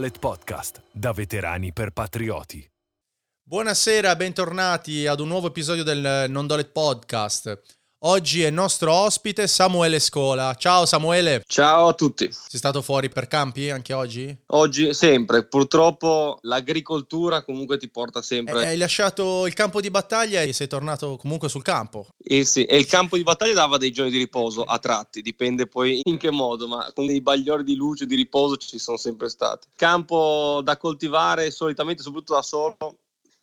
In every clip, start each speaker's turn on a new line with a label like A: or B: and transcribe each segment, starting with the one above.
A: Dolet Podcast, da veterani per patrioti.
B: Buonasera, bentornati ad un nuovo episodio del Non Dolet Podcast. Oggi è nostro ospite Samuele Scola. Ciao Samuele.
C: Ciao a tutti.
B: Sei stato fuori per campi anche oggi?
C: Oggi sempre, purtroppo l'agricoltura comunque ti porta sempre.
B: Eh, hai lasciato il campo di battaglia e sei tornato comunque sul campo.
C: Eh sì, e il campo di battaglia dava dei giorni di riposo a tratti, dipende poi in che modo, ma con dei bagliori di luce di riposo ci sono sempre stati. Campo da coltivare solitamente, soprattutto da solo,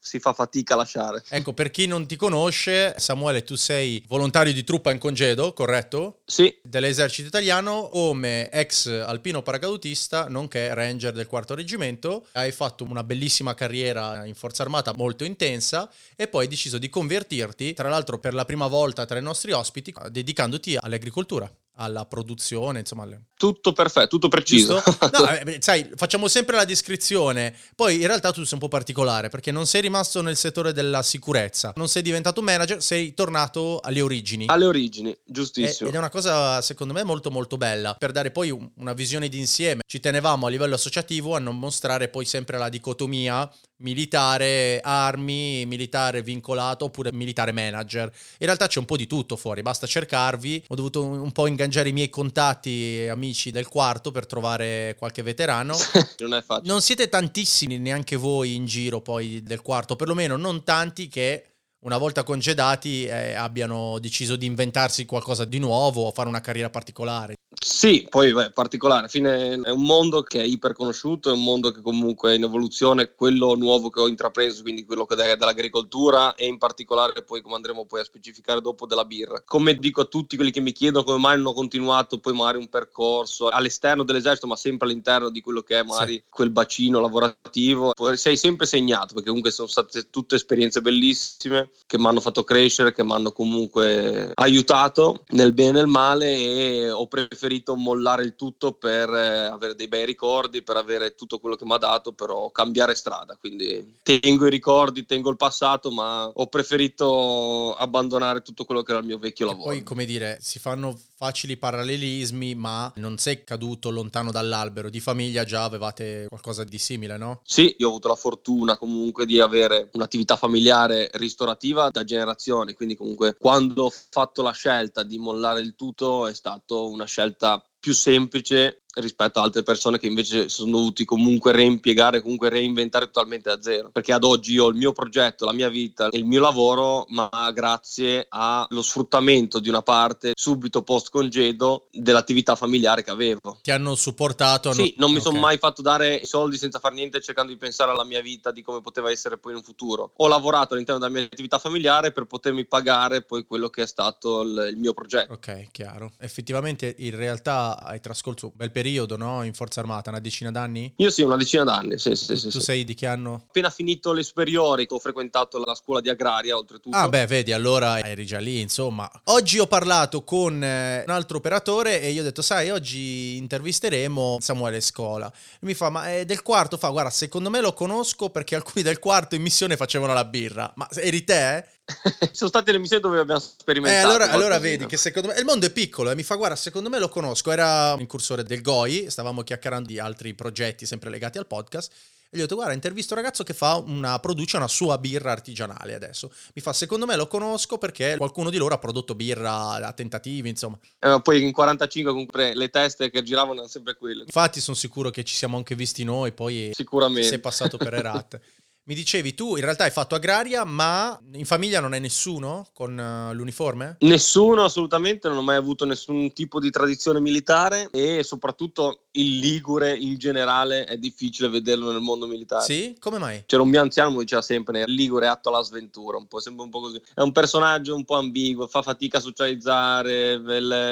C: si fa fatica a lasciare.
B: Ecco, per chi non ti conosce, Samuele, tu sei volontario di truppa in congedo, corretto?
C: Sì.
B: Dell'esercito italiano, come ex alpino paracadutista, nonché ranger del quarto reggimento. Hai fatto una bellissima carriera in forza armata molto intensa e poi hai deciso di convertirti, tra l'altro per la prima volta tra i nostri ospiti, dedicandoti all'agricoltura alla produzione, insomma. Alle...
C: Tutto perfetto, tutto preciso.
B: No, eh, sai, facciamo sempre la descrizione. Poi in realtà tu sei un po' particolare perché non sei rimasto nel settore della sicurezza, non sei diventato manager, sei tornato alle origini.
C: Alle origini, giustissimo.
B: ed è una cosa secondo me molto molto bella per dare poi un, una visione d'insieme. Ci tenevamo a livello associativo a non mostrare poi sempre la dicotomia militare armi, militare vincolato oppure militare manager. In realtà c'è un po' di tutto fuori, basta cercarvi. Ho dovuto un po' ingaggiare i miei contatti amici del quarto per trovare qualche veterano.
C: non è facile.
B: Non siete tantissimi neanche voi in giro poi del quarto, perlomeno non tanti che una volta congedati eh, abbiano deciso di inventarsi qualcosa di nuovo o fare una carriera particolare.
C: Sì, poi beh, particolare, alla fine è un mondo che è iperconosciuto, è un mondo che comunque è in evoluzione, quello nuovo che ho intrapreso, quindi quello che è dell'agricoltura e in particolare poi come andremo poi a specificare dopo della birra. Come dico a tutti quelli che mi chiedono come mai non ho continuato poi magari un percorso all'esterno dell'esercito, ma sempre all'interno di quello che è magari sì. quel bacino lavorativo, sei sempre segnato perché comunque sono state tutte esperienze bellissime che mi hanno fatto crescere, che mi hanno comunque aiutato nel bene e nel male e ho preferito mollare il tutto per eh, avere dei bei ricordi, per avere tutto quello che mi ha dato, però cambiare strada. Quindi tengo i ricordi, tengo il passato, ma ho preferito abbandonare tutto quello che era il mio vecchio
B: e
C: lavoro.
B: Poi, come dire, si fanno facili parallelismi, ma non sei caduto lontano dall'albero. Di famiglia già avevate qualcosa di simile, no?
C: Sì, io ho avuto la fortuna comunque di avere un'attività familiare ristorativa da generazioni, quindi comunque quando ho fatto la scelta di mollare il tutto è stata una scelta più semplice rispetto ad altre persone che invece sono dovuti comunque reimpiegare, comunque reinventare totalmente da zero. Perché ad oggi io ho il mio progetto, la mia vita e il mio lavoro, ma grazie allo sfruttamento di una parte subito post congedo dell'attività familiare che avevo.
B: Ti hanno supportato?
C: Sì, non mi okay. sono mai fatto dare soldi senza fare niente cercando di pensare alla mia vita, di come poteva essere poi in un futuro. Ho lavorato all'interno della mia attività familiare per potermi pagare poi quello che è stato il, il mio progetto.
B: Ok, chiaro. Effettivamente in realtà hai trascorso un bel periodo periodo, no? In Forza Armata, una decina d'anni?
C: Io sì, una decina d'anni, sì, sì,
B: tu,
C: sì.
B: Tu sei di che anno?
C: Appena finito le superiori, ho frequentato la scuola di agraria, oltretutto.
B: Ah, beh, vedi, allora eri già lì, insomma. Oggi ho parlato con eh, un altro operatore e io ho detto, sai, oggi intervisteremo Samuele Scola. E mi fa, ma è del quarto? Fa, guarda, secondo me lo conosco perché alcuni del quarto in missione facevano la birra. Ma eri te?
C: sono state le missioni dove abbiamo sperimentato.
B: Eh, allora, allora vedi che secondo me il mondo è piccolo e eh, mi fa guarda, secondo me lo conosco. Era un incursore del GOI, stavamo chiacchierando di altri progetti sempre legati al podcast. E gli ho detto, guarda, intervisto un ragazzo che fa una, produce una sua birra artigianale adesso. Mi fa, secondo me lo conosco perché qualcuno di loro ha prodotto birra a tentativi, insomma.
C: Eh, poi in 45 comunque le teste che giravano erano sempre quelle.
B: Infatti sono sicuro che ci siamo anche visti noi, poi
C: Sicuramente.
B: sei passato per Erat. Mi dicevi tu in realtà hai fatto agraria, ma in famiglia non hai nessuno con uh, l'uniforme?
C: Nessuno, assolutamente, non ho mai avuto nessun tipo di tradizione militare e soprattutto il Ligure in generale è difficile vederlo nel mondo militare.
B: Sì? Come mai?
C: C'era un mio anziano che diceva sempre il Ligure è atto alla sventura, un po', sempre un po' così. È un personaggio un po' ambiguo, fa fatica a socializzare,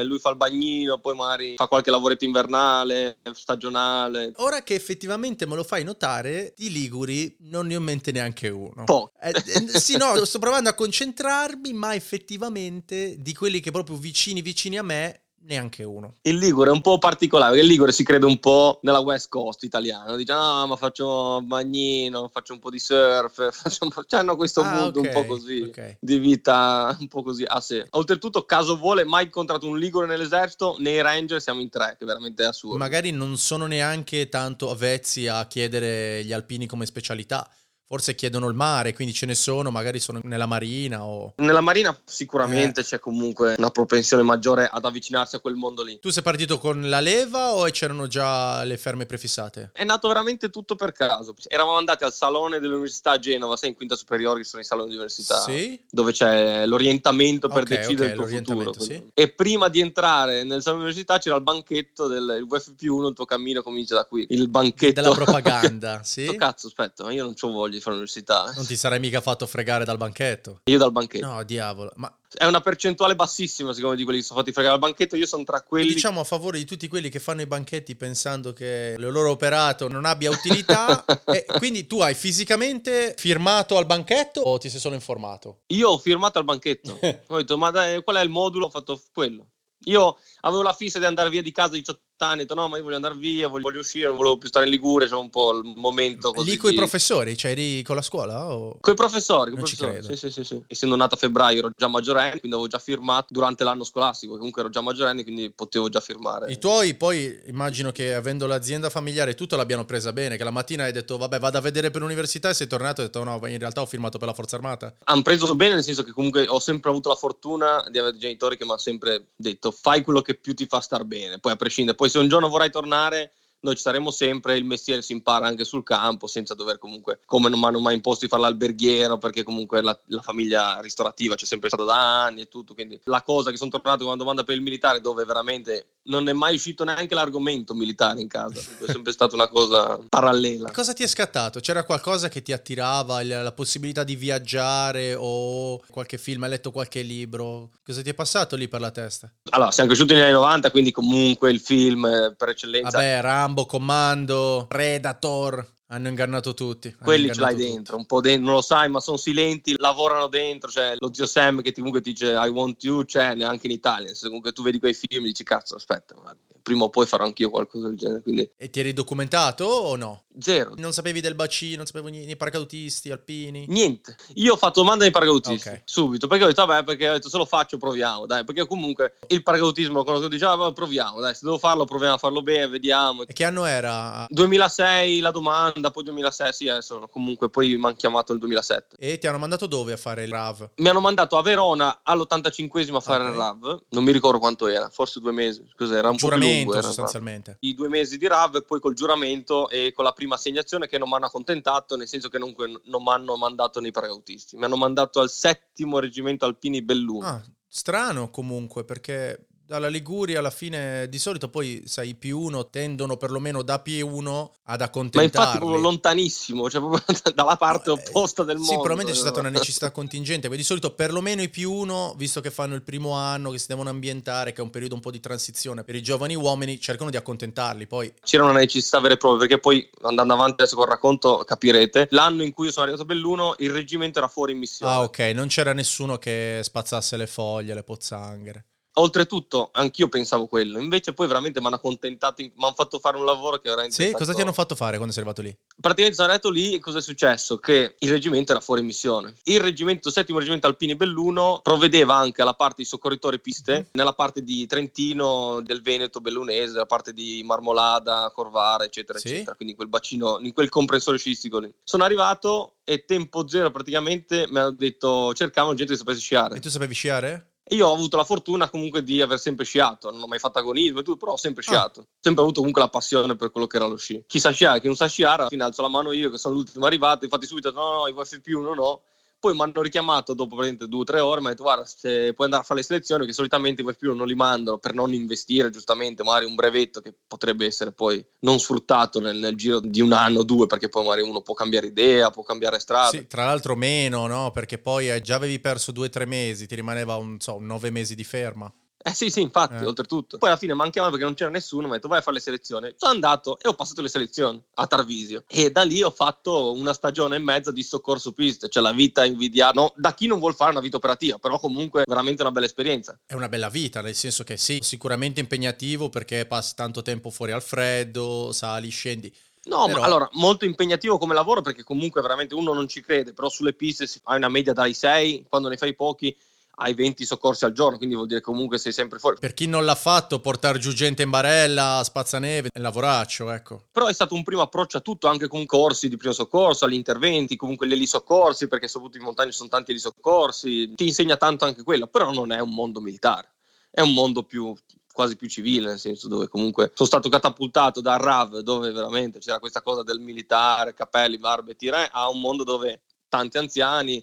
C: lui fa il bagnino, poi magari fa qualche lavoretto invernale, stagionale.
B: Ora che effettivamente me lo fai notare, di Liguri non ne ho mente neanche uno.
C: Po'.
B: Eh, eh, sì, no, sto provando a concentrarmi, ma effettivamente di quelli che proprio vicini vicini a me Neanche uno.
C: Il Ligure è un po' particolare, perché il Ligure si crede un po' nella West Coast italiana. Dice, ah, ma faccio bagnino, faccio un po' di surf, faccio un po'... Cioè, hanno questo
B: Ah,
C: mood
B: ok,
C: un po' così,
B: ok.
C: di vita un po' così a sé. Oltretutto, caso vuole, mai incontrato un Ligure nell'esercito, nei Ranger siamo in tre, che veramente è assurdo.
B: Magari non sono neanche tanto avvezzi a chiedere gli alpini come specialità. Forse chiedono il mare, quindi ce ne sono, magari sono nella marina o...
C: Nella Marina
B: Eh.
C: sicuramente c'è comunque una propensione maggiore ad avvicinarsi a quel mondo lì.
B: Tu sei partito con la leva o c'erano già le ferme prefissate?
C: È nato veramente tutto per caso. Eravamo andati al salone dell'università a Genova, sai, in quinta superiore, che sono i saloni di università.
B: Sì?
C: dove c'è l'orientamento per
B: Ok,
C: decidere
B: ok,
C: il tuo futuro.
B: sì.
C: E prima di entrare nel salone dell'università c'era il banchetto del il VFP1, il tuo cammino comincia da qui. Il banchetto
B: Della propaganda, sì?
C: Sto cazzo, aspetta, ma io non ho voglia di fare l'università.
B: Non ti sarai mica fatto fregare dal banchetto?
C: Io dal banchetto.
B: No, diavolo. Ma
C: È una percentuale bassissima, secondo me, di quelli che sono fatti fregare al banchetto. Io sono tra quelli.
B: diciamo a favore di tutti quelli che fanno i banchetti pensando che il loro operato non abbia utilità. e quindi tu hai fisicamente firmato al banchetto o ti sei solo informato?
C: Io ho firmato al banchetto. ho detto, ma dai, qual è il modulo? Ho fatto quello. Io avevo la fissa di andare via di casa a 18 anni, ho detto no, ma io voglio andare via, voglio, voglio uscire, non volevo più stare in Liguria, c'è un po' il momento così.
B: Lì con i professori, cioè eri con la scuola? O...
C: Con i professori, con i professori.
B: credo.
C: Sì, sì, sì, sì. Essendo nato a febbraio ero già maggiorenne, quindi avevo già firmato durante l'anno scolastico. Comunque ero già maggiorenne, quindi potevo già firmare.
B: I tuoi poi immagino che avendo l'azienda familiare tutto l'abbiano presa bene, che la mattina hai detto vabbè vado a vedere per l'università e sei tornato e hai detto no, in realtà ho firmato per la forza armata.
C: Hanno preso bene, nel senso che comunque ho sempre avuto la fortuna di avere genitori che mi hanno sempre detto fai quello che più ti fa star bene, poi a prescindere. Poi se un giorno vorrai tornare, noi ci saremo sempre, il mestiere si impara anche sul campo, senza dover comunque, come non mi hanno mai imposto di fare l'alberghiero, perché comunque la, la famiglia ristorativa c'è sempre stata da anni e tutto. Quindi la cosa che sono tornato con una domanda per il militare, dove veramente non è mai uscito neanche l'argomento militare in casa, è sempre stata una cosa parallela.
B: Cosa ti è scattato? C'era qualcosa che ti attirava, la possibilità di viaggiare o qualche film, hai letto qualche libro? Cosa ti è passato lì per la testa?
C: Allora, siamo cresciuti negli anni 90, quindi comunque il film eh, per eccellenza
B: Vabbè, Rambo, Commando, Predator, hanno ingannato tutti. hanno
C: quelli ce l'hai
B: ingannato
C: dentro, un po' dentro, non lo sai, ma sono silenti, lavorano dentro, cioè lo zio Sam che ti- comunque ti dice I want you, c'è neanche in Italia, se comunque tu vedi quei film dici cazzo aspetta, ma prima o poi farò anch'io qualcosa del genere, quindi
B: tutti. E ti eri documentato o no?
C: Zero,
B: Non sapevi del bacino, non sapevi niente, nei paracadutisti, alpini?
C: niente. Io ho fatto domanda ai paracadutisti
B: Ok.
C: subito, perché ho detto vabbè, perché ho detto se lo faccio proviamo, dai, perché comunque il paracadutismo lo conosco, diceva vabbè, proviamo, dai, se devo farlo proviamo a farlo bene, vediamo.
B: E che anno era?
C: 2006 la domanda, poi 2006, sì, adesso comunque poi mi hanno chiamato nel 2007.
B: E ti hanno mandato dove a fare il RAV?
C: Mi hanno mandato a Verona all'85esimo a fare
B: Ok.
C: il RAV, non mi ricordo quanto era, forse due mesi, cos'era? Un po' più
B: Giuramento
C: lungo, era il RAV.
B: sostanzialmente.
C: I due mesi di RAV poi col giuramento e con la prima assegnazione che non mi hanno accontentato, nel senso che non, non mi hanno mandato nei paracautisti, mi hanno mandato al settimo reggimento alpini Belluno.
B: Ah, strano comunque perché dalla Liguria alla fine di solito poi sai i più uno tendono perlomeno da P1 ad
C: Ma
B: accontentarli.
C: infatti proprio lontanissimo, cioè proprio dalla parte
B: No, eh,
C: opposta del mondo.
B: Sì, probabilmente c'è stata una necessità contingente, perché di solito perlomeno i più uno, visto che fanno il primo anno, che si devono ambientare, che è un periodo un po' di transizione per i giovani uomini, cercano di accontentarli. Poi
C: c'era una necessità vera e propria perché poi andando avanti adesso col racconto capirete l'anno in cui io sono arrivato a Belluno il reggimento era fuori in missione
B: Ah, ok, non c'era nessuno che spazzasse le foglie, le pozzanghere.
C: Oltretutto anch'io pensavo quello invece poi veramente mi hanno accontentato mi hanno fatto fare un lavoro che veramente
B: Sì,
C: è
B: cosa
C: stato-
B: ti hanno fatto fare quando sei arrivato lì?
C: praticamente sono arrivato lì e cosa è successo? che il reggimento era fuori missione il reggimento, settimo reggimento Alpini Belluno provvedeva anche alla parte di soccorritori piste
B: Mhm.
C: nella parte di Trentino del Veneto bellunese la parte di Marmolada, Corvara eccetera
B: Sì.
C: eccetera quindi quel bacino, in quel comprensore sciistico lì sono arrivato e tempo zero praticamente mi hanno detto cercavano gente che sapesse sciare
B: E tu sapevi sciare?
C: E io ho avuto la fortuna comunque di aver sempre sciato, non ho mai fatto agonismo e tutto, però ho sempre
B: Ah.
C: sciato. Sempre avuto comunque la passione per quello che era lo sci. Chi sa sciare, chi non sa sciare, alla fine alzo la mano io che sono l'ultimo arrivato, infatti subito no, no, i VFP1 no. Poi mi hanno richiamato dopo praticamente due o tre ore, mi hanno detto guarda se puoi andare a fare le selezioni, che solitamente i VFP1 non li mandano per non investire giustamente magari un brevetto che potrebbe essere poi non sfruttato nel, nel giro di un anno o due, perché poi magari uno può cambiare idea, può cambiare strada.
B: Sì, tra l'altro meno, no? Perché poi eh, già avevi perso due o tre mesi, ti rimaneva un, so, un nove mesi di ferma.
C: Eh sì, sì, infatti,
B: Eh.
C: oltretutto. Poi alla fine mancavano perché non c'era nessuno, mi ha detto vai a fare le selezioni. Sono andato e ho passato le selezioni a Tarvisio. E da lì ho fatto una stagione e mezza di soccorso piste, cioè la vita invidiata, no, da chi non vuol fare una vita operativa, però comunque veramente una bella esperienza.
B: È una bella vita, nel senso che sì, sicuramente impegnativo perché passi tanto tempo fuori al freddo, sali, scendi.
C: No,
B: Però-
C: ma allora, molto impegnativo come lavoro perché comunque veramente uno non ci crede, però sulle piste si fa una media dai 6, quando ne fai pochi hai 20 soccorsi al giorno, quindi vuol dire comunque sei sempre fuori.
B: Per chi non l'ha fatto, portare giù gente in barella, spazzaneve, è lavoraccio, ecco.
C: Però è stato un primo approccio a tutto, anche con corsi di primo soccorso, agli interventi, comunque gli elisoccorsi, perché soprattutto in montagna ci sono tanti elisoccorsi, ti insegna tanto anche quello, però non è un mondo militare, è un mondo più quasi più civile, nel senso dove comunque sono stato catapultato da RAV, dove veramente c'era questa cosa del militare, capelli, barbe, tira, a un mondo dove tanti anziani,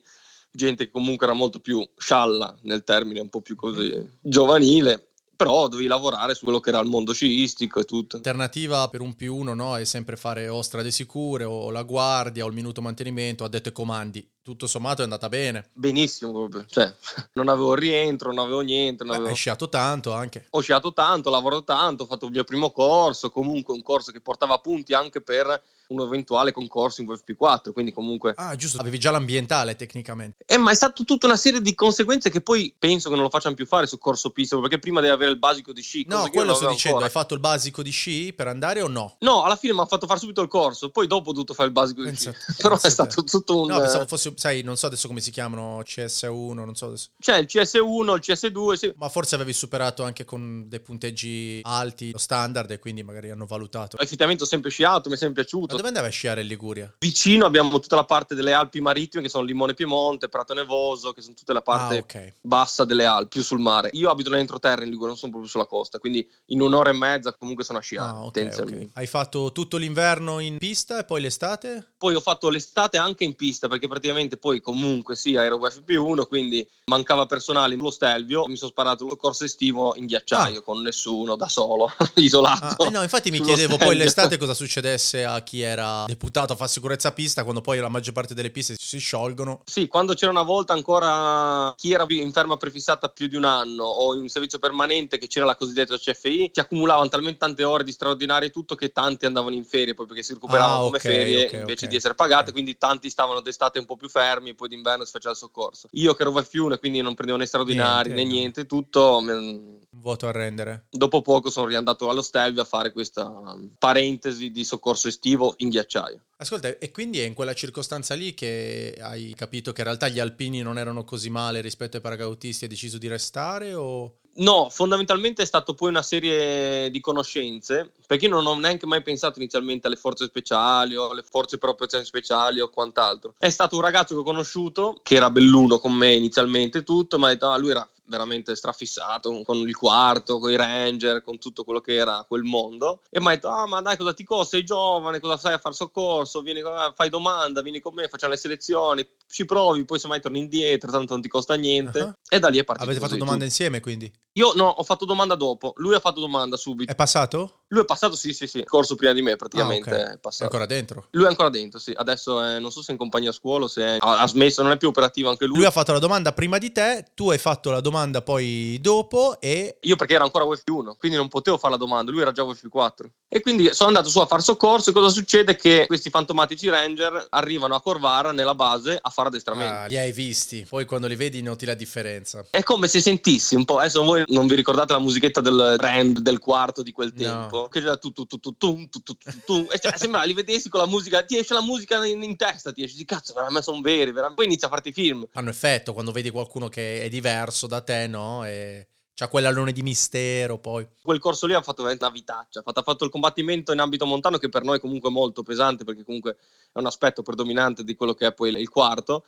C: gente che comunque era molto più scialla nel termine, un po' più così giovanile, però dovevi lavorare su quello che era il mondo sciistico e tutto.
B: L'alternativa per un più uno no, è sempre fare o strade sicure o la guardia o il minuto mantenimento, ha detto e comandi. Tutto sommato è andata bene.
C: benissimo proprio. Cioè, non avevo rientro, non avevo niente. Non
B: Beh,
C: avevo...
B: Hai sciato tanto anche.
C: Ho sciato tanto, ho lavorato tanto, ho fatto il mio primo corso, comunque un corso che portava punti anche per un eventuale concorso in VFP4, quindi comunque...
B: Ah, giusto, avevi già l'ambientale tecnicamente.
C: Eh, ma è stata tutta una serie di conseguenze che poi penso che non lo facciano più fare su corso pista, perché prima devi avere il basico di sci.
B: No, quello sto dicendo,
C: ancora.
B: hai fatto il basico di sci per andare o no?
C: No, alla fine mi hanno fatto fare subito il corso, poi dopo ho dovuto fare il basico di sci.
B: Pensa-
C: Però è stato tutto un...
B: No, pensavo fosse, sai, non so adesso come si chiamano, CS1, non so adesso.
C: C'è il CS1, il CS2, sì.
B: Ma forse avevi superato anche con dei punteggi alti lo standard e quindi magari hanno valutato.
C: Effettivamente ho sempre sciato, mi è sempre
B: Ma
C: piaciuto.
B: dove andavi a sciare in Liguria?
C: Vicino abbiamo tutta la parte delle Alpi marittime che sono Limone Piemonte, Prato Nevoso, che sono tutta la parte
B: Ah, ok.
C: bassa delle Alpi, più sul mare. Io abito nell'entroterra in Liguria, non sono proprio sulla costa, quindi in un'ora e mezza comunque sono a sciare.
B: Ah, ok,
C: tendenzialmente.
B: ok. Hai fatto tutto l'inverno in pista e poi l'estate?
C: Poi ho fatto l'estate anche in pista perché praticamente poi comunque sì, ero FP1, quindi mancava personale lo Stelvio, mi sono sparato un corso estivo in ghiacciaio con nessuno, da solo,
B: Ah,
C: isolato.
B: eh no, infatti mi chiedevo poi
C: Stelvio.
B: l'estate cosa succedesse a chi era deputato a fare sicurezza pista quando poi la maggior parte delle piste si sciolgono.
C: Sì, quando c'era una volta ancora chi era in ferma prefissata più di un anno o in servizio permanente che c'era la cosiddetta CFI, ti accumulavano talmente tante ore di straordinario e tutto che tanti andavano in ferie poi perché si recuperavano
B: Ah,
C: come
B: ok,
C: ferie
B: ok,
C: invece
B: ok.
C: di essere pagate, quindi tanti stavano d'estate un po' più fermi poi d'inverno si faceva il soccorso. Io che ero F1 e quindi non prendevo né straordinari
B: Niente,
C: né
B: no.
C: niente, tutto...
B: Un voto a rendere.
C: Dopo poco sono riandato allo Stelvio a fare questa parentesi di soccorso estivo in ghiacciaio.
B: Ascolta, e quindi è in quella circostanza lì che hai capito che in realtà gli alpini non erano così male rispetto ai paragautisti e hai deciso di restare o...
C: No, fondamentalmente è stato poi una serie di conoscenze, perché io non ho neanche mai pensato inizialmente alle forze speciali o alle forze per operazioni speciali o quant'altro. È stato un ragazzo che ho conosciuto, che era belluno con me inizialmente tutto, ma ha detto, ah, lui era veramente strafissato con il quarto, con i ranger, con tutto quello che era quel mondo. E mi ha detto, ah ma dai cosa ti costa, sei giovane, cosa sai a fare soccorso, vieni, fai domanda, vieni con me, facciamo le selezioni, ci provi, poi se mai torni indietro, tanto non ti costa niente.
B: Ah.
C: E da lì è partito.
B: Avete fatto
C: così, tutto.
B: insieme quindi?
C: Io no, ho fatto domanda dopo, lui ha fatto domanda subito.
B: È passato?
C: Lui è passato, sì, sì, sì, corso prima di me praticamente
B: Ah, ok.
C: è
B: È
C: passato.
B: ancora dentro?
C: Lui è ancora dentro, sì. Adesso è- non so se è in compagnia a scuola se è- ha, ha smesso, non è più operativo anche lui.
B: Lui ha fatto la domanda prima di te, tu hai fatto la domanda poi dopo e...
C: Io perché era ancora UF1, quindi non potevo fare la domanda, lui era già UF4. E quindi sono andato su a far soccorso e cosa succede? Che questi fantomatici ranger arrivano a Corvara nella base a fare addestramento.
B: Ah, li hai visti, poi quando li vedi noti la differenza.
C: È come se sentissi un po', adesso voi non vi ricordate la musichetta del brand del quarto di quel
B: No.
C: tempo, che c'era tu tu tu tu tu tu tu tu tu, e cioè, sembra li vedessi con la musica, ti esce la musica in, in testa, ti esce, di cazzo, veramente sono veri, veramente. poi inizia a farti film.
B: Hanno effetto quando vedi qualcuno che è diverso da te, no? E c'ha quell'allone di mistero poi.
C: Quel corso lì ha fatto veramente una vitaccia, ha fatto, ha fatto il combattimento in ambito montano che per noi è comunque molto pesante perché comunque è un aspetto predominante di quello che è poi il quarto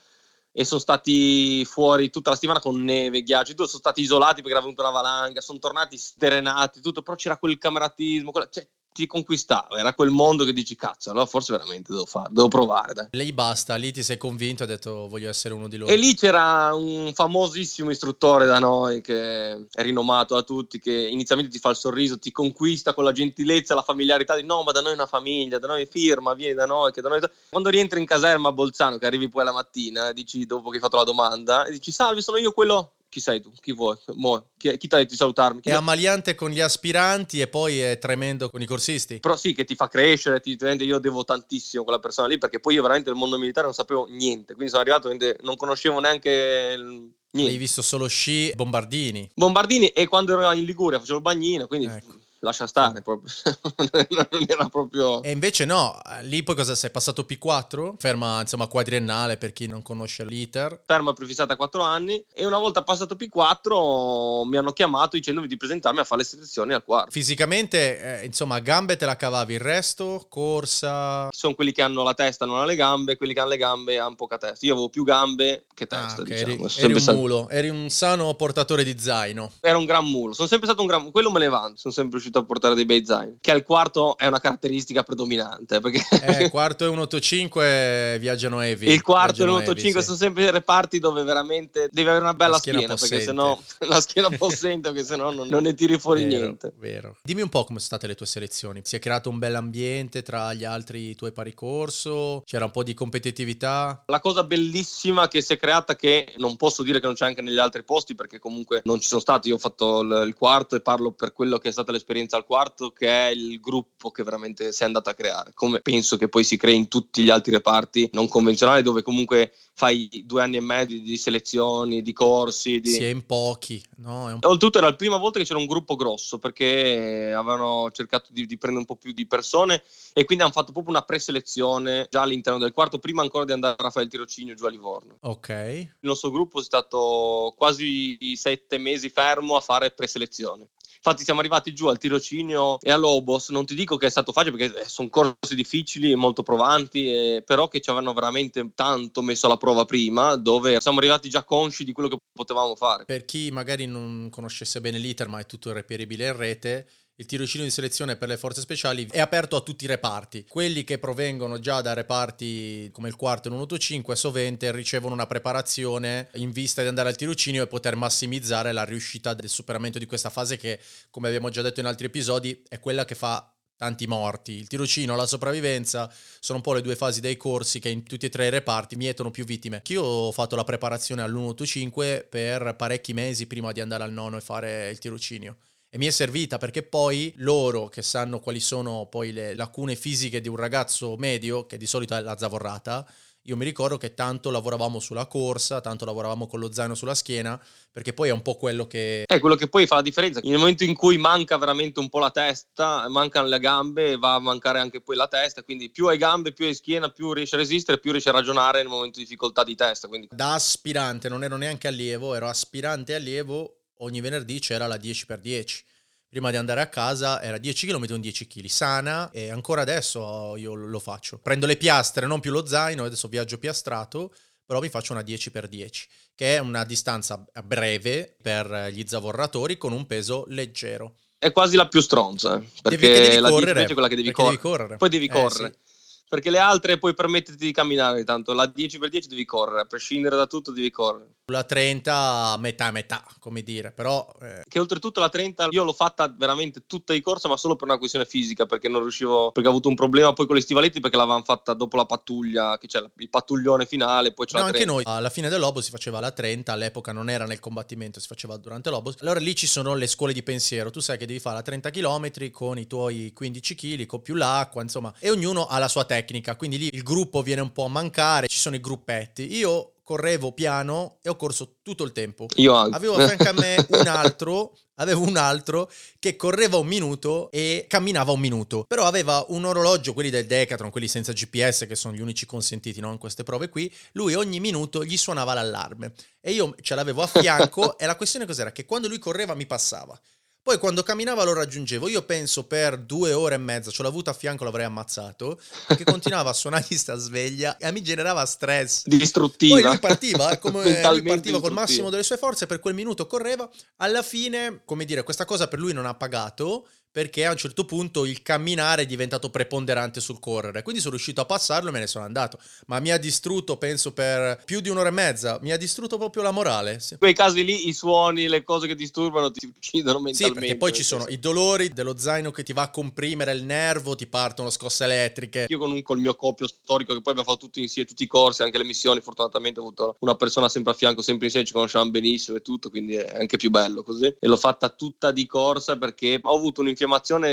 C: e sono stati fuori tutta la settimana con neve, ghiaccio, sono stati isolati perché era venuta una valanga, sono tornati sterenati, tutto, però c'era quel cameratismo, quella- cioè, ti conquistava, era quel mondo che dici cazzo, allora forse veramente devo fare, devo provare, dai.
B: Lei basta, lì ti sei convinto hai detto voglio essere uno di loro.
C: E lì c'era un famosissimo istruttore da noi che è rinomato da tutti, che inizialmente ti fa il sorriso, ti conquista con la gentilezza, la familiarità di no, ma da noi è una famiglia, da noi firma, vieni da noi, che da noi... Quando rientri in caserma a Bolzano, che arrivi poi la mattina, dici dopo che hai fatto la domanda, e dici salve, sono io quello chi sei tu? Chi vuoi? Mo, chi, chi ti ha detto di salutarmi? Chi
B: È ammaliante con gli aspiranti e poi è tremendo con i corsisti.
C: Però sì, che ti fa crescere, ti rende, io devo tantissimo quella persona lì, perché poi io veramente del mondo militare non sapevo niente, quindi sono arrivato, non conoscevo neanche il-
B: Hai
C: niente.
B: visto solo sci, bombardini.
C: Bombardini e quando ero in Liguria facevo il bagnino, quindi
B: Ecco.
C: Lascia stare proprio. non era proprio...
B: E invece no, lì poi cosa sei passato P4? Ferma insomma quadriennale per chi non conosce l'iter.
C: ferma prefissata 4 anni e una volta passato P4 mi hanno chiamato dicendomi di presentarmi a fare le selezioni al quarto.
B: Fisicamente, eh, insomma, gambe te la cavavi, il resto, corsa...
C: Sono quelli che hanno la testa, non hanno le gambe, quelli che hanno le gambe hanno poca testa. Io avevo più gambe che
B: Ah,
C: testa,
B: ok,
C: diciamo.
B: eri, eri un
C: stato-
B: mulo, eri un sano portatore di zaino.
C: Era un gran mulo, sono sempre stato un gran quello me ne vanto, sono sempre riuscito a portare dei bei zaini. Che al quarto è una caratteristica predominante, perché
B: Eh, quarto e un 85 viaggiano heavy.
C: il quarto e
B: viaggiano
C: l'85
B: heavy, sì.
C: sono sempre reparti dove veramente devi avere una bella
B: La schiena
C: schiena, perché sennò la schiena possente, perché sennò non, non ne tiri fuori
B: Vero,
C: niente.
B: Vero. Dimmi un po' come sono state le tue selezioni. Si è creato un bel ambiente tra gli altri tuoi pari corso? C'era un po' di competitività?
C: La cosa bellissima che si è creata, che non posso dire che non c'è anche negli altri posti, perché comunque non ci sono stati. Io ho fatto il, il quarto e parlo per quello che è stata l'esperienza al quarto, che è il gruppo che veramente si è andato a creare. Come penso che poi si crei in tutti gli altri reparti non convenzionali, dove comunque fai due anni e mezzo di selezioni, di corsi. Di...
B: Si è in pochi, no? È un
C: Oltretutto era la prima volta che c'era un gruppo grosso perché avevano cercato di, di prendere un po' più di persone e quindi hanno fatto proprio una preselezione già all'interno del quarto, prima ancora di andare a fare il tirocinio giù a Livorno.
B: Ok.
C: Il nostro gruppo è stato quasi sette mesi fermo a fare preselezione. Infatti siamo arrivati giù al tirocinio e a Lobos, non ti dico che è stato facile perché eh, sono corsi difficili e molto provanti, eh, però che ci avevano veramente tanto messo alla prova prima, dove siamo arrivati già consci di quello che potevamo fare.
B: Per chi magari non conoscesse bene l'iter, ma è tutto reperibile in rete, il tirocinio di selezione per le forze speciali è aperto a tutti i reparti. Quelli che provengono già da reparti come il quarto e l'185 sovente ricevono una preparazione in vista di andare al tirocinio e poter massimizzare la riuscita del superamento di questa fase che, come abbiamo già detto in altri episodi, è quella che fa tanti morti. Il tirocinio, la sopravvivenza sono un po' le due fasi dei corsi che in tutti e tre i reparti mietono più vittime. Io ho fatto la preparazione all'185 per parecchi mesi prima di andare al nono e fare il tirocinio. E mi è servita perché poi loro che sanno quali sono poi le lacune fisiche di un ragazzo medio, che di solito è la zavorrata, io mi ricordo che tanto lavoravamo sulla corsa, tanto lavoravamo con lo zaino sulla schiena, perché poi è un po' quello che
C: È quello che poi fa la differenza. Nel momento in cui manca veramente un po' la testa, mancano le gambe, va a mancare anche poi la testa. Quindi più hai gambe, più hai schiena, più riesci a resistere, più riesci a ragionare nel momento di difficoltà di testa. Quindi
B: da aspirante, non ero neanche allievo, ero aspirante allievo, ogni venerdì c'era la 10x10. Prima di andare a casa era 10 km un 10 kg, sana e ancora adesso io lo faccio. Prendo le piastre, non più lo zaino, adesso viaggio piastrato, però mi faccio una 10x10, che è una distanza breve per gli zavorratori con un peso leggero.
C: è quasi la più stronza. eh, Perché
B: Devi- devi
C: la
B: correre,
C: 10 è quella che devi, correre.
B: devi correre.
C: Poi devi
B: Eh,
C: correre.
B: sì.
C: Perché le altre puoi permetterti di camminare, tanto la 10x10 devi correre, a prescindere da tutto devi correre.
B: La 30 metà metà, come dire, però eh,
C: Che oltretutto la 30 io l'ho fatta veramente tutta di corsa, ma solo per una questione fisica, perché non riuscivo, perché ho avuto un problema poi con gli stivaletti, perché l'avevamo fatta dopo la pattuglia, che c'è il pattuglione finale, poi c'è
B: No,
C: la
B: anche
C: 30.
B: noi alla fine dell'Obo si faceva la 30, all'epoca non era nel combattimento, si faceva durante l'Obo. Allora lì ci sono le scuole di pensiero, tu sai che devi fare la 30 km con i tuoi 15 kg, con più l'acqua, insomma, e ognuno ha la sua tecnica, quindi lì il gruppo viene un po' a mancare, ci sono i gruppetti. Io correvo piano e ho corso tutto il tempo.
C: Io anche.
B: Avevo a fianco a me un altro, avevo un altro che correva un minuto e camminava un minuto, però aveva un orologio, quelli del Decathlon, quelli senza GPS che sono gli unici consentiti no, in queste prove qui, lui ogni minuto gli suonava l'allarme e io ce l'avevo a fianco e la questione cos'era? Che quando lui correva mi passava. Poi quando camminava lo raggiungevo, io penso per due ore e mezza, ce l'ho avuto a fianco, l'avrei ammazzato, perché continuava a suonargli sta sveglia e mi generava stress.
C: Distruttiva.
B: Poi lui partiva, come lui partiva col massimo delle sue forze, per quel minuto correva. Alla fine, come dire, questa cosa per lui non ha pagato, perché a un certo punto il camminare è diventato preponderante sul correre. Quindi sono riuscito a passarlo e me ne sono andato. Ma mi ha distrutto, penso, per più di un'ora e mezza. Mi ha distrutto proprio la morale.
C: In quei casi lì i suoni, le cose che disturbano ti uccidono mentalmente.
B: Sì, perché poi ci sono i dolori dello zaino che ti va a comprimere il nervo, ti partono scosse elettriche.
C: Io con, un, col mio coppio storico che poi abbiamo fatto tutti insieme, tutti i corsi, anche le missioni, fortunatamente ho avuto una persona sempre a fianco, sempre insieme, ci conosciamo benissimo e tutto, quindi è anche più bello così. E l'ho fatta tutta di corsa perché ho avuto un'infiammazione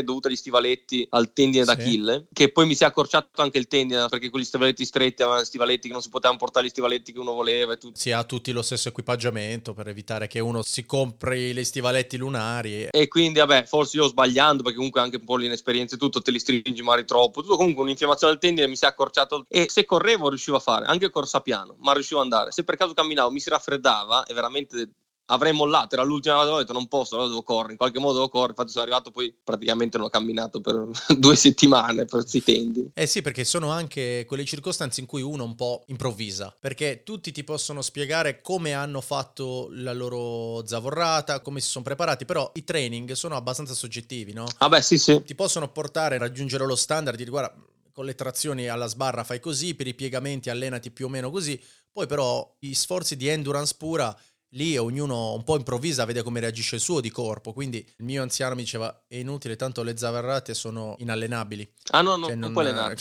C: dovuta agli stivaletti al tendine sì. d'Achille, che poi mi si è accorciato anche il tendine perché con gli stivaletti stretti avevano stivaletti che non si potevano portare gli stivaletti che uno voleva e tutto.
B: Si ha tutti lo stesso equipaggiamento per evitare che uno si compri gli stivaletti lunari.
C: E quindi, vabbè, forse io sbagliando perché comunque anche un po' l'inesperienza e tutto, te li stringi magari troppo. Tutto comunque un'infiammazione al tendine mi si è accorciato e se correvo riuscivo a fare, anche corsa piano, ma riuscivo ad andare. Se per caso camminavo mi si raffreddava e veramente avrei mollato, era l'ultima volta, ho detto non posso, allora devo correre, in qualche modo devo correre, infatti sono arrivato poi praticamente non ho camminato per due settimane per questi tendi.
B: Eh sì, perché sono anche quelle circostanze in cui uno un po' improvvisa, perché tutti ti possono spiegare come hanno fatto la loro zavorrata, come si sono preparati, però i training sono abbastanza soggettivi, no?
C: Ah beh sì sì.
B: Ti possono portare a raggiungere lo standard, di guarda con le trazioni alla sbarra fai così, per i piegamenti allenati più o meno così, poi però gli sforzi di endurance pura lì ognuno un po' improvvisa, vede come reagisce il suo di corpo. Quindi il mio anziano mi diceva: È inutile, tanto le zavarrate sono inallenabili.
C: Ah, no, no, cioè, non, non puoi allenare.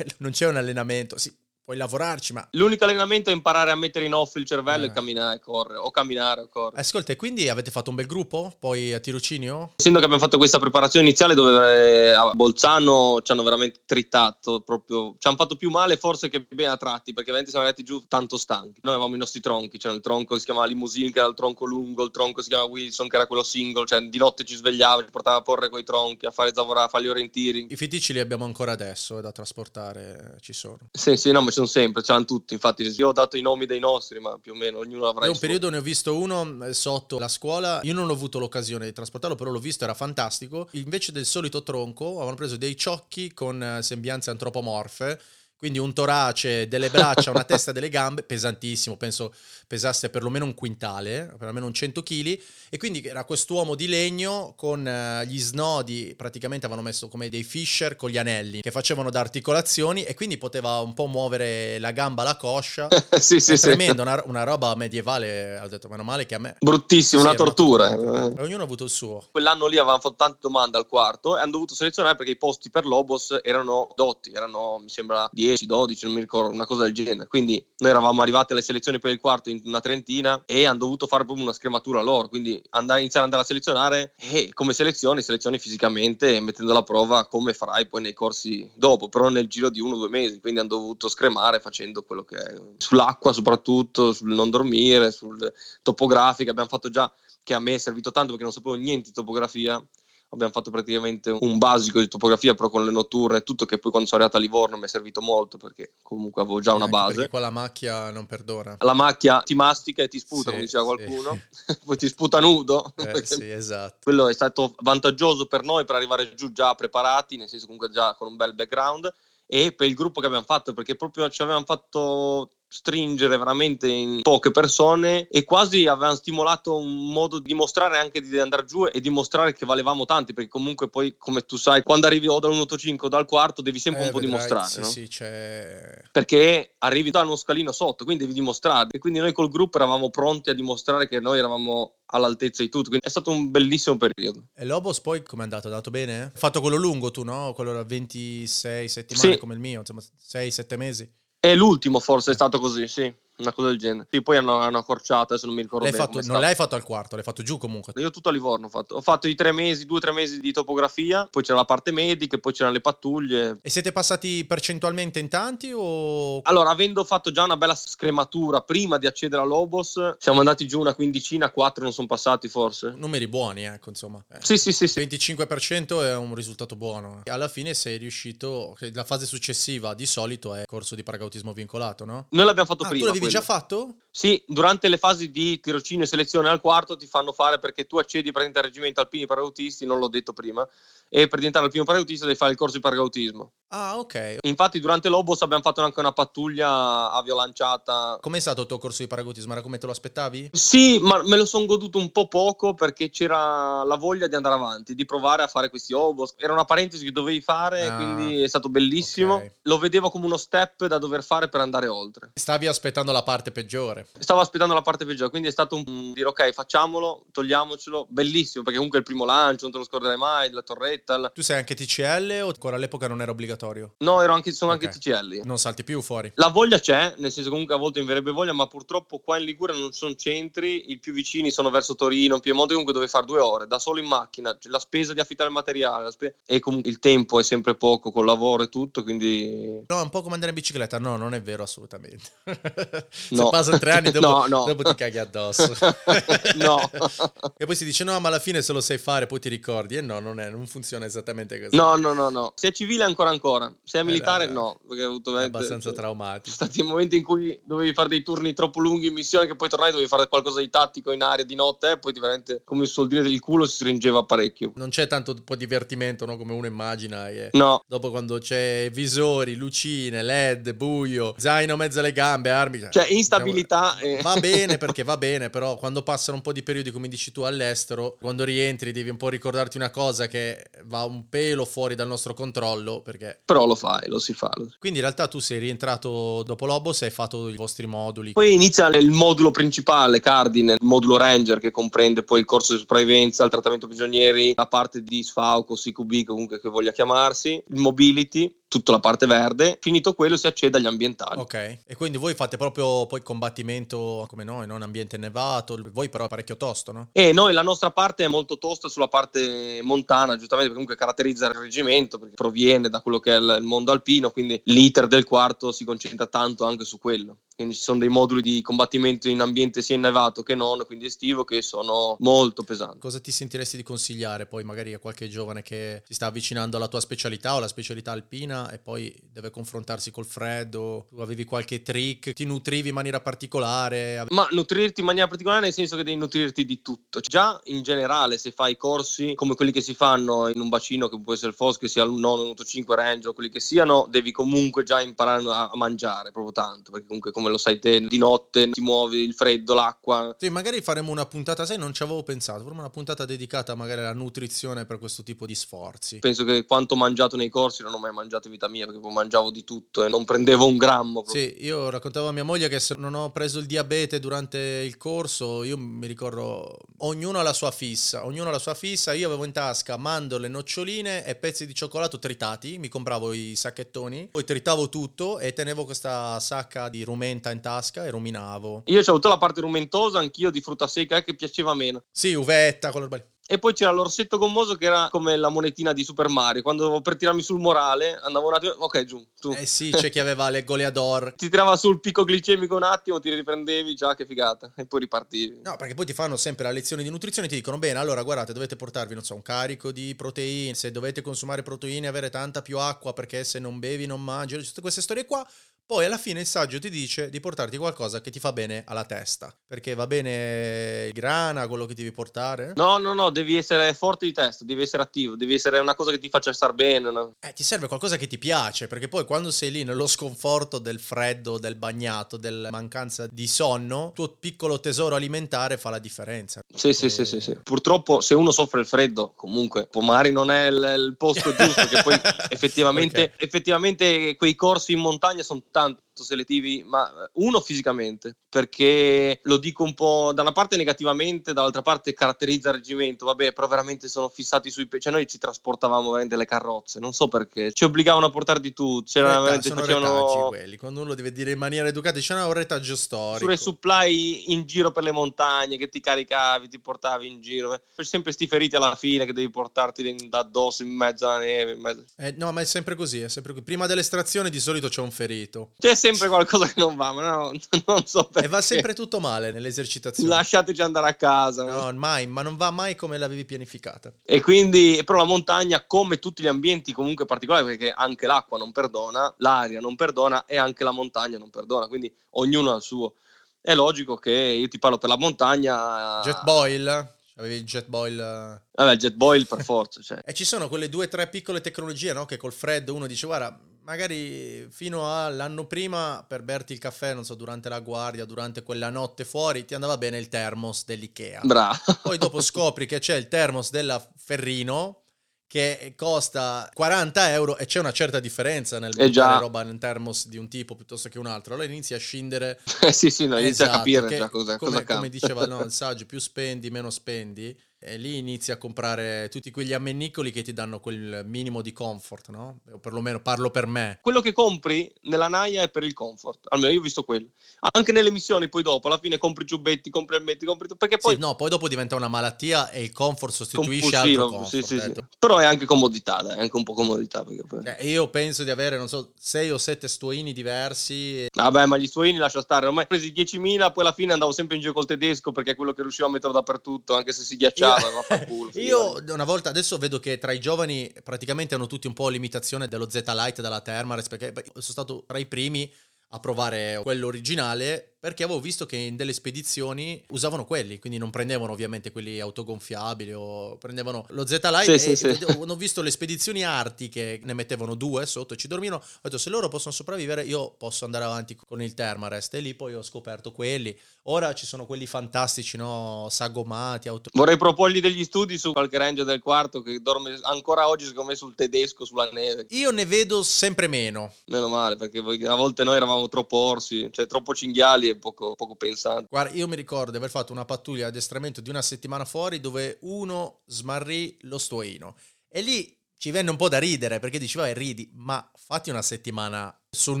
B: Non c'è un allenamento. Sì, puoi lavorarci, ma...
C: L'unico allenamento è imparare a mettere in off il cervello eh. e camminare, correre, o camminare o correre.
B: Ascolta, e quindi avete fatto un bel gruppo, poi a tirocinio?
C: Essendo che abbiamo fatto questa preparazione iniziale dove eh, a Bolzano ci hanno veramente trittato, proprio, ci hanno fatto più male forse che bene a tratti, perché veramente siamo andati giù tanto stanchi. Noi avevamo i nostri tronchi, c'era il tronco che si chiamava Limousine, che era il tronco lungo, il tronco si chiamava Wilson, che era quello single, cioè di notte ci svegliava, ci portava a porre coi tronchi, a fare zavorare, a fare gli orientiri.
B: I fitici li abbiamo ancora adesso, da trasportare ci sono.
C: Sì, sì, no, ma sono sempre, c'hanno tutti. Infatti, io ho dato i nomi dei nostri, ma più o meno ognuno avrà.
B: In un periodo ne ho visto uno eh, sotto la scuola. Io non ho avuto l'occasione di trasportarlo, però l'ho visto, era fantastico. Invece del solito tronco, avevano preso dei ciocchi con eh, sembianze antropomorfe quindi un torace, delle braccia, una testa, delle gambe, pesantissimo, penso pesasse perlomeno un quintale, perlomeno un 100 kg, e quindi era quest'uomo di legno con uh, gli snodi, praticamente avevano messo come dei fisher con gli anelli, che facevano da articolazioni, e quindi poteva un po' muovere la gamba, la coscia.
C: sì, sì,
B: sì. Tremendo, una, una, roba medievale, ho detto, meno male che a me...
C: Bruttissimo, sì, una tortura.
B: E ognuno ha avuto il suo.
C: Quell'anno lì avevano fatto tante domande al quarto e hanno dovuto selezionare perché i posti per Lobos erano dotti, erano, mi sembra, 10 10, 12, non mi ricordo, una cosa del genere. Quindi noi eravamo arrivati alle selezioni per il quarto in una trentina e hanno dovuto fare proprio una scrematura loro, quindi andare, iniziare ad andare a selezionare e come selezioni, selezioni fisicamente mettendo alla prova come farai poi nei corsi dopo, però nel giro di uno o due mesi, quindi hanno dovuto scremare facendo quello che è sull'acqua soprattutto, sul non dormire, sul topografica, abbiamo fatto già che a me è servito tanto perché non sapevo niente di topografia abbiamo fatto praticamente un basico di topografia, però con le notturne e tutto, che poi quando sono arrivato a Livorno mi è servito molto perché comunque avevo già una base. Perché
B: qua la macchia non perdona.
C: La macchia ti mastica e ti sputa, sì, come diceva qualcuno, sì. poi ti sputa nudo.
B: Eh, sì, esatto.
C: Quello è stato vantaggioso per noi per arrivare giù già preparati, nel senso comunque già con un bel background e per il gruppo che abbiamo fatto, perché proprio ci avevamo fatto stringere veramente in poche persone e quasi avevano stimolato un modo di mostrare anche di andare giù e dimostrare che valevamo tanti perché comunque poi come tu sai quando arrivi o dall'1.5 o dal quarto devi sempre
B: eh,
C: un po'
B: vedrai,
C: dimostrare
B: sì,
C: no?
B: sì, c'è...
C: perché arrivi da uno scalino sotto quindi devi dimostrare e quindi noi col gruppo eravamo pronti a dimostrare che noi eravamo all'altezza di tutto quindi è stato un bellissimo periodo
B: e Lobos poi come è andato? è andato bene? Hai fatto quello lungo tu no? quello da 26 settimane sì. come il mio insomma 6-7 mesi
C: è l'ultimo forse è stato così, sì una cosa del genere. Sì, poi hanno, hanno accorciato, adesso non mi ricordo
B: l'hai
C: bene.
B: Fatto, non l'hai fatto al quarto, l'hai fatto giù comunque.
C: Io tutto a Livorno ho fatto. Ho fatto i tre mesi, due o tre mesi di topografia, poi c'era la parte medica, poi c'erano le pattuglie.
B: E siete passati percentualmente in tanti o...
C: Allora, avendo fatto già una bella scrematura prima di accedere a Lobos, siamo andati giù una quindicina, quattro non sono passati forse.
B: Numeri buoni, ecco, insomma. Eh.
C: Sì, sì, sì, sì.
B: 25% è un risultato buono. Alla fine sei riuscito, la fase successiva di solito è corso di paragautismo vincolato, no?
C: Noi l'abbiamo fatto
B: ah,
C: prima.
B: Tu l'avevi. Già fatto?
C: Sì, durante le fasi di tirocinio e selezione al quarto ti fanno fare perché tu accedi praticamente al reggimento alpini parautisti, non l'ho detto prima, e per diventare alpino parautista devi fare il corso di paragautismo.
B: Ah, ok.
C: Infatti durante l'Obos abbiamo fatto anche una pattuglia avviolanciata.
B: Com'è stato il tuo corso di paragotismo? Era come te lo aspettavi?
C: Sì, ma me lo sono goduto un po' poco perché c'era la voglia di andare avanti, di provare a fare questi Obos. Era una parentesi che dovevi fare,
B: Ah,
C: quindi è stato bellissimo.
B: ok.
C: Lo vedevo come uno step da dover fare per andare oltre.
B: Stavi aspettando la parte peggiore.
C: Stavo aspettando la parte peggiore, quindi è stato un dire ok, facciamolo, togliamocelo. Bellissimo, perché comunque è il primo lancio, non te lo scorderai mai, la torretta. il-
B: Tu sei anche TCL o ancora all'epoca non era obbligatorio?
C: No, ero anche, sono
B: Ok.
C: anche TCL.
B: Non salti più fuori.
C: La voglia c'è, nel senso comunque a volte mi verrebbe voglia, ma purtroppo qua in Liguria non sono centri, i più vicini sono verso Torino, Piemonte comunque dove fare due ore, da solo in macchina, c'è la spesa di affittare il materiale, la spe- e comunque il tempo è sempre poco col lavoro e tutto, quindi
B: No, è un po' come andare in bicicletta. No, non è vero assolutamente. Se
C: No.
B: passano tre anni dopo,
C: No, no.
B: dopo ti caghi addosso.
C: no.
B: e poi si dice no, ma alla fine se lo sai fare poi ti ricordi. E no, non, è, non funziona esattamente così.
C: no, no, no, no. Se è civile ancora ancora, se è militare
B: dai.
C: no, perché ho avuto
B: È abbastanza
C: cioè, Ci
B: traumatico.
C: sono stati momenti in cui dovevi fare dei turni troppo lunghi in missione che poi tornavi dovevi fare qualcosa di tattico in aria di notte e poi ti veramente, come si suol dire, il culo si stringeva parecchio.
B: Non c'è tanto un po' divertimento, no? Come uno immagina. e-
C: No,
B: Dopo quando c'è visori, lucine, led, buio, zaino mezzo alle gambe, armi.
C: Cioè instabilità e...
B: Va bene perché va bene, però quando passano un po' di periodi, come dici tu, all'estero, quando rientri devi un po' ricordarti una cosa che va un pelo fuori dal nostro controllo, perché...
C: Però lo fai, lo si fa.
B: Quindi in realtà tu sei rientrato dopo Lobos e hai fatto i vostri moduli.
C: Poi inizia il modulo principale, Cardine, il modulo Ranger che comprende poi il corso di sopravvivenza, il trattamento prigionieri, la parte di SFAUC o CQB comunque che voglia chiamarsi, il mobility, tutta la parte verde. Finito quello si accede agli ambientali.
B: Ok, e quindi voi fate proprio poi combattimento come noi, non ambiente nevato, voi però parecchio tosto, no?
C: E noi la nostra parte è molto tosta sulla parte montana, giustamente perché comunque caratterizza il reggimento, perché proviene da quello che è il mondo alpino, quindi l'iter del quarto si concentra tanto anche su quello. Quindi ci sono dei moduli di combattimento in ambiente sia innevato che non, quindi estivo, che sono molto pesanti.
B: Cosa ti sentiresti di consigliare poi magari a qualche giovane che si sta avvicinando alla tua specialità o alla specialità alpina e poi deve confrontarsi col freddo? Tu avevi qualche trick? Ti nutrivi in maniera particolare? Ave-
C: Ma nutrirti in maniera particolare nel senso che devi nutrirti di tutto. Già in generale se fai corsi come quelli che si fanno in un bacino che può essere il FOS, che sia il 9, 5 range o quelli che siano, devi comunque già imparare a a mangiare proprio tanto, perché comunque come lo sai te, di notte ti muovi, il freddo, l'acqua.
B: Sì, magari faremo una puntata, sai, non ci avevo pensato, faremo una puntata dedicata magari alla nutrizione per questo tipo di sforzi.
C: Penso che quanto ho mangiato nei corsi non ho mai mangiato in vita mia, perché poi mangiavo di tutto e non prendevo un grammo. proprio.
B: Sì, io raccontavo a mia moglie che se non ho preso il diabete durante il corso, io mi ricordo, ognuno ha la sua fissa, ognuno ha la sua fissa, io avevo in tasca mandorle, noccioline e pezzi di cioccolato tritati, mi compravo i sacchettoni, poi tritavo tutto e tenevo questa sacca di rumenta in tasca e ruminavo.
C: Io ho avuto la parte rumentosa, anch'io di frutta secca, eh, che piaceva meno.
B: Sì, uvetta, quello roba.
C: E poi c'era l'orsetto gommoso che era come la monetina di Super Mario. Quando per tirarmi sul morale, andavo un attimo, ok, giù, tu.
B: Eh sì, c'è chi aveva le goleador.
C: Ti tirava sul picco glicemico un attimo, ti riprendevi, già che figata. E poi ripartivi.
B: No, perché poi ti fanno sempre la lezione di nutrizione e ti dicono: bene, allora guardate, dovete portarvi, non so, un carico di proteine. Se dovete consumare proteine, avere tanta più acqua perché se non bevi non mangi. Tutte queste storie qua. Poi alla fine il saggio ti dice di portarti qualcosa che ti fa bene alla testa. Perché va bene il grana, quello che ti devi portare.
C: No, no, no, devi essere forte di testa, devi essere attivo, devi essere una cosa che ti faccia star bene. no?
B: Eh, ti serve qualcosa che ti piace, perché poi quando sei lì nello sconforto del freddo, del bagnato, della mancanza di sonno, il tuo piccolo tesoro alimentare fa la differenza.
C: Sì, sì,
B: Eh,
C: sì, sì, sì. Purtroppo se uno soffre il freddo, comunque Pomari non è il, il posto giusto, che poi effettivamente, effettivamente quei corsi in montagna sono Portanto, tanto selettivi, ma eh, uno fisicamente, perché lo dico un po' da una parte negativamente, dall'altra parte caratterizza il reggimento, vabbè, però veramente sono fissati sui pe- cioè noi ci trasportavamo veramente le carrozze, non so perché, ci obbligavano a portare di tutto, c'era
B: Reta-
C: veramente
B: sono
C: facevano
B: quelli. Quando uno deve dire in maniera educata, è un retaggio storico.
C: sulle supply in giro per le montagne che ti caricavi, ti portavi in giro. C'è sempre sti feriti alla fine che devi portarti da addosso in mezzo alla neve. mezzo-
B: Eh, no, ma è sempre così, è sempre così. Prima dell'estrazione di solito c'è un ferito.
C: C'è sempre qualcosa che non va, ma no, non so perché.
B: E va sempre tutto male nelle esercitazioni.
C: Lasciateci andare a casa.
B: No, mai, ma non va mai come l'avevi pianificata.
C: E quindi, però la montagna, come tutti gli ambienti comunque particolari, perché anche l'acqua non perdona, l'aria non perdona e anche la montagna non perdona, quindi ognuno ha il suo. È logico che io ti parlo per la montagna.
B: Jet Boil? Avevi il jet boil. eh.
C: Vabbè, jet boil per forza. Cioè.
B: E ci sono quelle due o tre piccole tecnologie, no? Che col freddo uno dice, guarda, magari fino all'anno prima per berti il caffè, non so, durante la guardia, durante quella notte fuori, ti andava bene il thermos dell'Ikea.
C: Bravo.
B: Poi dopo scopri che c'è il thermos della Ferrino che costa 40 euro e c'è una certa differenza nel
C: Eh
B: buttare roba nel thermos di un tipo piuttosto che un altro. Allora inizi a scindere
C: Eh, sì, sì, no, inizia a
B: Esatto,
C: capire
B: che
C: già cosa,
B: come,
C: cosa
B: come diceva no, il saggio, più spendi, meno spendi. E lì inizi a comprare tutti quegli ammennicoli che ti danno quel minimo di comfort, no? O perlomeno parlo per me.
C: Quello che compri nella naia è per il comfort, almeno io ho visto quello. Anche nelle missioni poi dopo, alla fine compri giubbetti, compri elmetti, compri tutto, perché poi
B: Sì, no, poi dopo diventa una malattia e il comfort sostituisce altro comfort.
C: sì, sì, sì. Però è anche comodità, dai, è anche un po' comodità. Perché poi...
B: Eh, io penso di avere, non so, sei o sette stuoini diversi.
C: Vabbè, ma gli suini lascia stare. Ormai presi 10.000, poi alla fine andavo sempre in giro col tedesco perché è quello che riuscivo a mettere dappertutto, anche se si ghiacciava.
B: Io-
C: vaffanculo,
B: Io una volta adesso vedo che tra i giovani praticamente hanno tutti un po' l'imitazione dello Z Lite della Thermares perché sono stato tra i primi a provare quello originale perché avevo visto che in delle spedizioni usavano quelli, quindi non prendevano ovviamente quelli autogonfiabili o prendevano lo Z Lite
C: Sì, sì, sì.
B: ho visto le spedizioni artiche ne mettevano due sotto e ci dormivano. Ho detto se loro possono sopravvivere io posso andare avanti con il Thermarest e lì poi ho scoperto quelli. Ora ci sono quelli fantastici, no, sagomati, auto
C: Vorrei proporgli degli studi su qualche ranger del quarto che dorme ancora oggi, secondo me, sul tedesco, sulla neve.
B: Io ne vedo sempre meno.
C: Meno male, perché a volte noi eravamo troppo orsi, cioè troppo cinghiali e poco, poco pensanti.
B: Guarda, io mi ricordo di aver fatto una pattuglia di addestramento di una settimana fuori dove uno smarrì lo stuoino. E lì ci venne un po' da ridere perché diceva, vai, ridi, ma fatti una settimana sul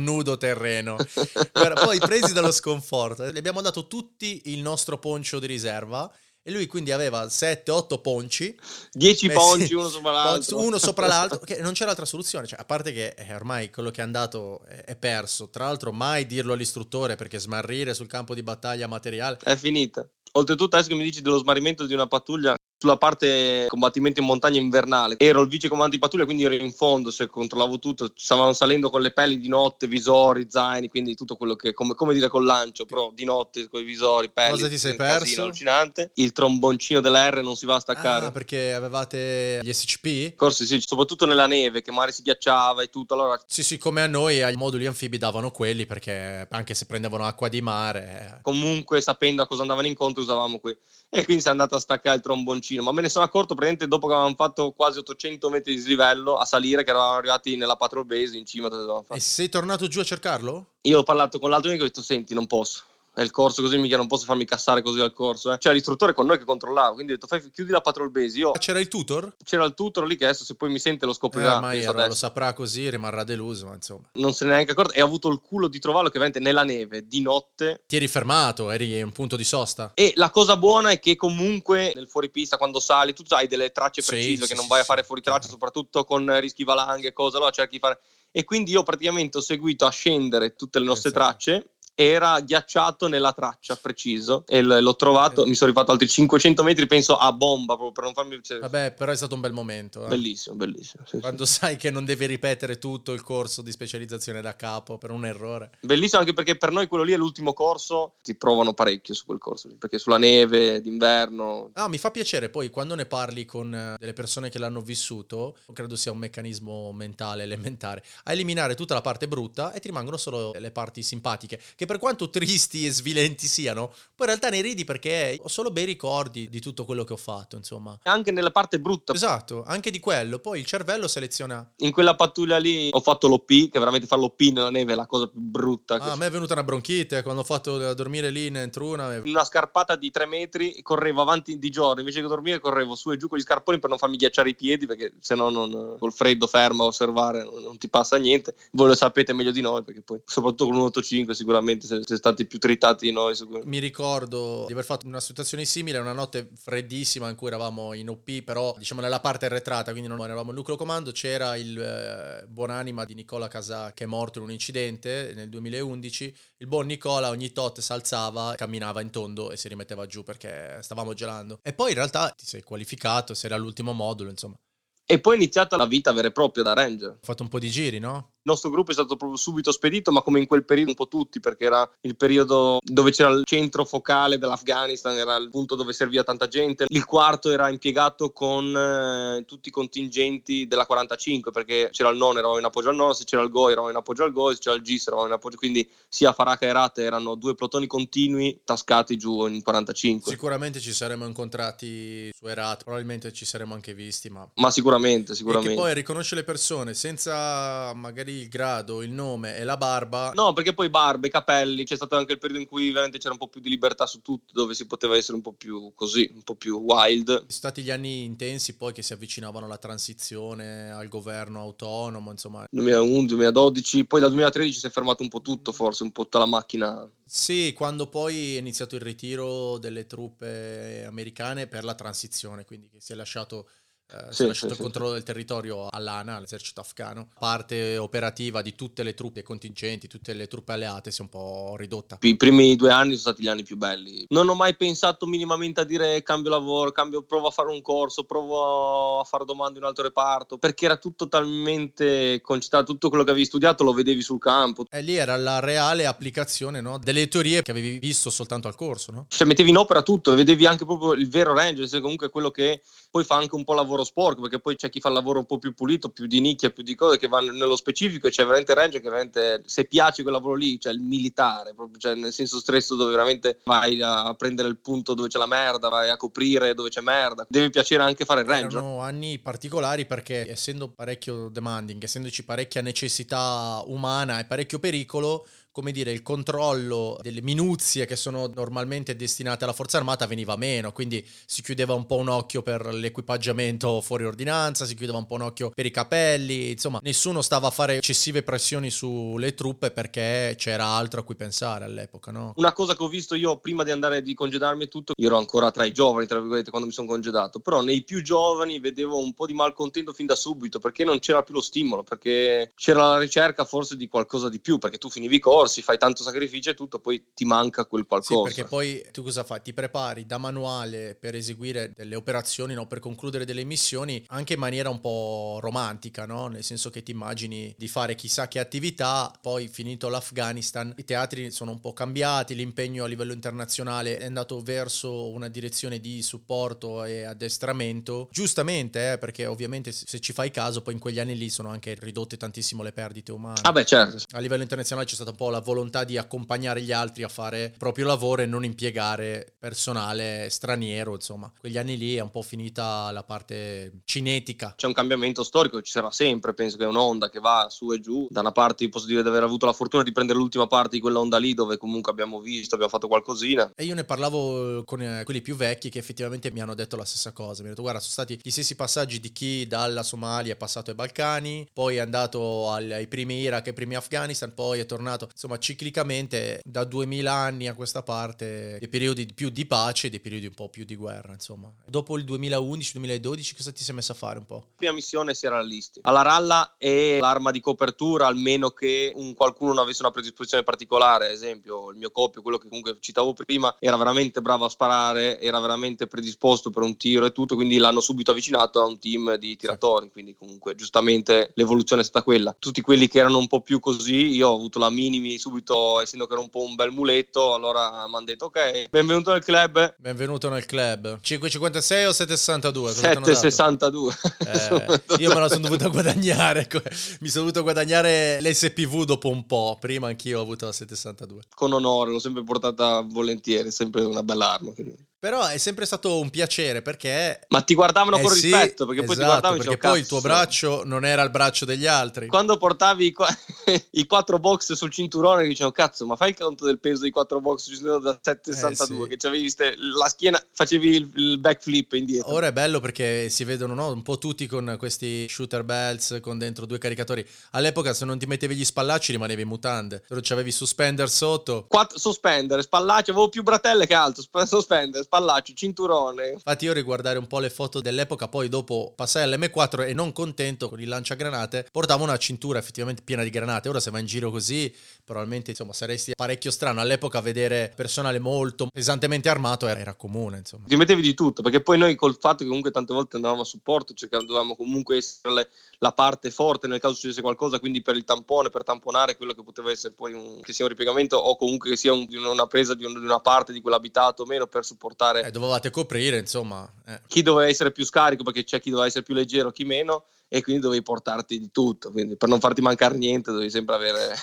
B: nudo terreno. Poi presi dallo sconforto, gli abbiamo dato tutti il nostro poncio di riserva e lui quindi aveva 7-8 ponci
C: 10
B: messi-
C: ponci uno sopra l'altro.
B: uno sopra l'altro, che non c'era altra soluzione, cioè, a parte che eh, ormai quello che è andato è, è perso, tra l'altro mai dirlo all'istruttore perché smarrire sul campo di battaglia materiale
C: È finita. Oltretutto, adesso che mi dici dello smarrimento di una pattuglia, sulla parte combattimento in montagna invernale, ero il vice comandante di pattuglia, quindi ero in fondo, se controllavo tutto, stavamo salendo con le pelli di notte, visori, zaini, quindi tutto quello che, come, come dire col lancio, però di notte con i visori, pelli.
B: Cosa ti sei
C: un casino
B: perso?
C: allucinante. Il tromboncino dell'R non si va a staccare.
B: Ah, perché avevate gli SCP?
C: Corsi, sì, soprattutto nella neve, che magari si ghiacciava e tutto, allora
B: Sì, sì, come a noi ai moduli anfibi davano quelli perché anche se prendevano acqua di mare. eh,
C: comunque sapendo a cosa andavano incontro usavamo qui e quindi si è andato a staccare il tromboncino. Ma me ne sono accorto praticamente dopo che avevamo fatto quasi 800 metri di slivello a salire che eravamo arrivati nella patrol base in cima
B: E sei tornato giù a cercarlo?
C: io ho parlato con l'altro amico e ho detto senti non posso il corso così mica non posso farmi cassare così al corso eh. c'era l'istruttore con noi che controllava quindi ho detto fai, chiudi la patrol base io
B: Ah, C'era il tutor?
C: c'era il tutor lì che adesso se poi mi sente lo
B: Eh,
C: scoprirà
B: ormai
C: penso
B: allora lo saprà così, rimarrà deluso, ma insomma.
C: non se ne è neanche accorto e ho avuto il culo di trovarlo che veramente nella neve di notte
B: Ti eri fermato, eri in un punto di sosta.
C: E la cosa buona è che comunque nel fuoripista, quando sali, tu hai delle tracce precise
B: sì,
C: che non
B: sì,
C: vai a
B: sì,
C: fare fuori traccia, soprattutto con rischi valanghe e cose, allora cerchi di fare... E quindi io praticamente ho seguito a scendere tutte le nostre
B: Perfetto.
C: tracce. Era ghiacciato nella traccia preciso e l- l'ho trovato. Mi sono rifatto altri 500 metri, penso a bomba proprio per non farmi. cioè,
B: Vabbè, però è stato un bel momento. eh.
C: Bellissimo, bellissimo. sì, sì.
B: Quando sai che non devi ripetere tutto il corso di specializzazione da capo per un errore.
C: Bellissimo anche perché per noi quello lì è l'ultimo corso. Ti provano parecchio su quel corso lì, perché sulla neve d'inverno
B: Ah, mi fa piacere poi quando ne parli con eh, delle persone che l'hanno vissuto, credo sia un meccanismo mentale elementare, a eliminare tutta la parte brutta e ti rimangono solo le parti simpatiche, che per quanto tristi e svilenti siano, poi in realtà ne ridi perché ho solo bei ricordi di tutto quello che ho fatto, insomma.
C: Anche nella parte brutta
B: Esatto, anche di quello, poi il cervello seleziona...
C: in quella pattuglia lì ho fatto l'OP, che veramente fare l'OP nella neve è la cosa più brutta.
B: Ah, a me è venuta una bronchite quando ho fatto dormire lì in Entruna.
C: Una scarpata di 3 metri, correvo avanti di giorno, invece che dormire correvo su e giù con gli scarponi per non farmi ghiacciare i piedi, perché se no non, col freddo fermo a osservare non, non ti passa niente. Voi lo sapete meglio di noi, perché poi soprattutto con un 8.5 sicuramente siete stati più tritati di noi.
B: Mi ricordo di aver fatto una situazione simile, una notte freddissima in cui eravamo in OP, però diciamo nella parte arretrata, quindi non eravamo il nucleo comando, c'era il eh, buonanima di Nicola Casà che è morto in un incidente nel 2011. Il buon Nicola ogni tot si alzava, camminava in tondo e si rimetteva giù perché stavamo gelando. E poi in realtà ti sei qualificato, sei all'ultimo modulo, insomma.
C: E poi è iniziata la vita vera e propria da Ranger. Ho
B: fatto un po' di giri, no?
C: Il nostro gruppo è stato proprio subito spedito, ma come in quel periodo un po' tutti, perché era il periodo dove c'era il centro focale dell'Afghanistan, era il punto dove serviva tanta gente. Il quarto era impiegato con eh, tutti i contingenti della 45, perché c'era il non, eravamo in appoggio al non, se c'era il go eravamo in appoggio al go, se c'era il GIS eravamo in appoggio, quindi sia Faraka e Rate erano due plotoni continui tascati giù in 45.
B: Sicuramente ci saremmo incontrati su Erat, probabilmente ci saremmo anche visti, ma...
C: Ma sicuramente, sicuramente.
B: E poi riconosce le persone senza magari il grado, il nome e la barba.
C: No, perché poi barbe, capelli, c'è stato anche il periodo in cui veramente c'era un po' più di libertà su tutto, dove si poteva essere un po' più così, un po' più wild. Sono
B: stati gli anni intensi poi che si avvicinavano alla transizione, al governo autonomo, insomma.
C: 2001, 2012, poi dal 2013 si è fermato un po' tutto, forse un po' tutta la macchina.
B: Sì, quando poi è iniziato il ritiro delle truppe americane per la transizione, quindi che si è lasciato eh, sì, si è lasciato sì, il controllo sì. del territorio all'ANA, all'esercito afghano. Parte operativa di tutte le truppe contingenti, tutte le truppe alleate si è un po' ridotta.
C: I primi due anni sono stati gli anni più belli. Non ho mai pensato minimamente a dire cambio lavoro, cambio, provo a fare un corso, provo a fare domande in un altro reparto, perché era tutto talmente concentrato, tutto quello che avevi studiato lo vedevi sul campo.
B: E lì era la reale applicazione no? delle teorie che avevi visto soltanto al corso, no?
C: Cioè mettevi in opera tutto, vedevi anche proprio il vero ranger, comunque quello che poi fa anche un po' lavoro sporco, perché poi c'è chi fa il lavoro un po' più pulito, più di nicchia, più di cose che vanno nello specifico e c'è veramente Ranger che veramente, se piace quel lavoro lì, cioè il militare, proprio, cioè nel senso stretto dove veramente vai a prendere il punto dove c'è la merda, vai a coprire dove c'è merda, deve piacere anche fare il Ranger.
B: Erano anni particolari perché essendo parecchio demanding, essendoci parecchia necessità umana e parecchio pericolo, come dire, il controllo delle minuzie che sono normalmente destinate alla forza armata veniva meno, quindi si chiudeva un po' un occhio per l'equipaggiamento fuori ordinanza, si chiudeva un po' un occhio per i capelli, insomma, nessuno stava a fare eccessive pressioni sulle truppe perché c'era altro a cui pensare all'epoca, no?
C: Una cosa che ho visto io prima di andare di congedarmi tutto, io ero ancora tra i giovani, tra virgolette, quando mi sono congedato, però nei più giovani vedevo un po' di malcontento fin da subito perché non c'era più lo stimolo, perché c'era la ricerca forse di qualcosa di più, perché tu finivi corso corsi, fai tanto sacrificio e tutto, poi ti manca quel qualcosa.
B: Sì, perché poi tu cosa fai? Ti prepari da manuale per eseguire delle operazioni, no? per concludere delle missioni, anche in maniera un po' romantica, no? nel senso che ti immagini di fare chissà che attività, poi finito l'Afghanistan, i teatri sono un po' cambiati, l'impegno a livello internazionale è andato verso una direzione di supporto e addestramento, giustamente, eh, perché ovviamente se ci fai caso, poi in quegli anni lì sono anche ridotte tantissimo le perdite umane.
C: Ah beh, certo.
B: A livello internazionale c'è stata un po' la volontà di accompagnare gli altri a fare il proprio lavoro e non impiegare personale straniero, insomma. Quegli anni lì è un po' finita la parte cinetica.
C: C'è un cambiamento storico, ci sarà sempre, penso che è un'onda che va su e giù. Da una parte posso dire di aver avuto la fortuna di prendere l'ultima parte di quell'onda lì dove comunque abbiamo visto, abbiamo fatto qualcosina.
B: E io ne parlavo con eh, quelli più vecchi che effettivamente mi hanno detto la stessa cosa. Mi hanno detto guarda, sono stati gli stessi passaggi di chi dalla Somalia è passato ai Balcani, poi è andato ai primi Iraq, ai primi Afghanistan, poi è tornato insomma ciclicamente da 2000 anni a questa parte dei periodi più di pace e dei periodi un po' più di guerra insomma. Dopo il 2011-2012 cosa ti sei messo a fare un po'?
C: La prima missione si era all'Isti. Alla ralla e l'arma di copertura almeno che un, qualcuno non avesse una predisposizione particolare ad esempio il mio coppio quello che comunque citavo prima era veramente bravo a sparare era veramente predisposto per un tiro e tutto quindi l'hanno subito avvicinato a un team di tiratori quindi comunque giustamente l'evoluzione è stata quella. Tutti quelli che erano un po' più così io ho avuto la subito, essendo che era un po' un bel muletto, allora mi hanno detto ok, benvenuto nel club.
B: Benvenuto nel club. 556 o 762?
C: 762.
B: Eh, io me la sono dovuta guadagnare, mi sono dovuto guadagnare l'SPV dopo un po', prima anch'io ho avuto la 762.
C: Con onore, l'ho sempre portata volentieri, sempre una bella arma. Quindi.
B: Però è sempre stato un piacere perché...
C: Ma ti guardavano eh con sì, rispetto, perché esatto, poi ti esatto, guardavano
B: perché poi il tuo braccio non era il braccio degli altri.
C: Quando portavi i, qu- i quattro box sul cinturone dicevo cazzo, ma fai il conto del peso dei quattro box sul cinturone da 762, eh sì. che avevi la schiena, facevi il, il, backflip indietro.
B: Ora è bello perché si vedono no? un po' tutti con questi shooter belts con dentro due caricatori. All'epoca se non ti mettevi gli spallacci rimanevi in mutande, però c'avevi suspender sotto.
C: Quattro suspender, spallacci, avevo più bratelle che altro, suspender, spallacci, cinturone.
B: Infatti io riguardare un po' le foto dell'epoca, poi dopo passai all'M4 e non contento con il lanciagranate, portavo una cintura effettivamente piena di granate. Ora se vai in giro così, probabilmente insomma saresti parecchio strano. All'epoca vedere personale molto pesantemente armato era, era comune, insomma.
C: Ti mettevi di tutto, perché poi noi col fatto che comunque tante volte andavamo a supporto, cercavamo, dovevamo comunque essere le, la parte forte nel caso succedesse qualcosa, quindi per il tampone, per tamponare quello che poteva essere poi un, che sia un ripiegamento o comunque che sia un, una presa di, un, di, una parte di quell'abitato o meno per supportare.
B: Eh, dovevate coprire, insomma.
C: Eh. Chi doveva essere più scarico, perché c'è chi doveva essere più leggero, chi meno, e quindi dovevi portarti di tutto. Quindi per non farti mancare niente, dovevi sempre avere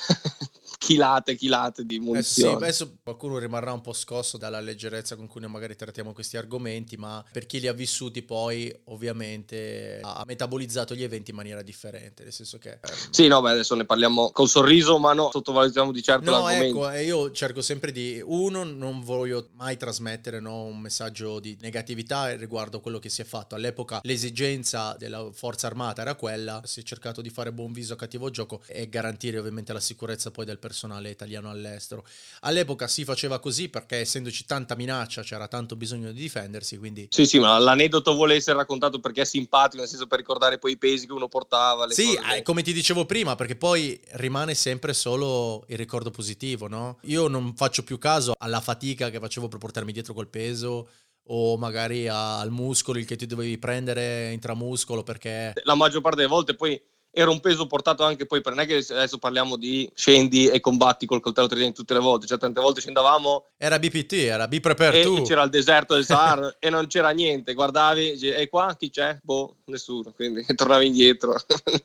C: chilate, chilate di munizioni.
B: Eh sì, adesso qualcuno rimarrà un po' scosso dalla leggerezza con cui noi magari trattiamo questi argomenti, ma per chi li ha vissuti poi ovviamente ha metabolizzato gli eventi in maniera differente, nel senso che...
C: Ehm... Sì, no, beh, adesso ne parliamo col sorriso, ma no, sottovalutiamo di certo
B: no,
C: l'argomento.
B: ecco, io cerco sempre di, uno, non voglio mai trasmettere no, un messaggio di negatività riguardo a quello che si è fatto. All'epoca l'esigenza della forza armata era quella, si è cercato di fare buon viso a cattivo gioco e garantire ovviamente la sicurezza poi del personale personale italiano all'estero. All'epoca si faceva così perché essendoci tanta minaccia c'era tanto bisogno di difendersi, quindi...
C: Sì, sì, ma l'aneddoto vuole essere raccontato perché è simpatico, nel senso per ricordare poi i pesi che uno portava.
B: sì,
C: cose...
B: eh, come ti dicevo prima, perché poi rimane sempre solo il ricordo positivo, no? Io non faccio più caso alla fatica che facevo per portarmi dietro col peso o magari al muscolo il che ti dovevi prendere intramuscolo perché...
C: La maggior parte delle volte poi era un peso portato anche poi per non è che adesso parliamo di scendi e combatti col coltello tridente tutte le volte, cioè tante volte scendavamo
B: era BPT, era Be Prepare tu.
C: c'era il deserto del Sahara e non c'era niente, guardavi e qua chi c'è? Boh, nessuno, quindi tornavi indietro.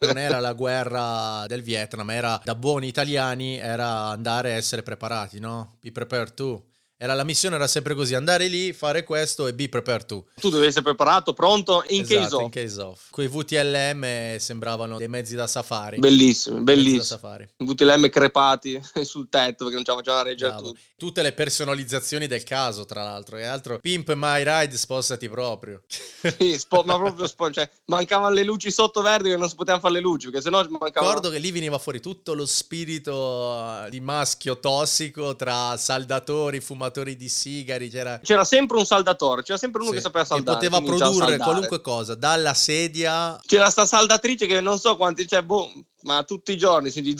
B: non era la guerra del Vietnam, era da buoni italiani era andare a essere preparati, no? Be Prepare tu. Era la missione era sempre così, andare lì, fare questo e be prepared to.
C: Tu devi essere preparato, pronto, in
B: esatto,
C: case of.
B: in case of. Quei VTLM sembravano dei mezzi da safari.
C: Bellissimi, bellissimi. VTLM crepati sul tetto perché non ce la facevano reggere tutto.
B: Tutte le personalizzazioni del caso, tra l'altro. E altro, Pimp My Ride, spostati proprio.
C: sì, spo- ma proprio spo- cioè, mancavano le luci sotto verdi che non si potevano fare le luci perché sennò mancavano...
B: Ricordo che lì veniva fuori tutto lo spirito di maschio tossico tra saldatori, fumatori di sigari. C'era,
C: c'era sempre un saldatore, c'era sempre uno sì, che sapeva saldare.
B: Che poteva produrre qualunque cosa, dalla sedia.
C: C'era sta saldatrice che non so quanti, cioè, boh, ma tutti i giorni, si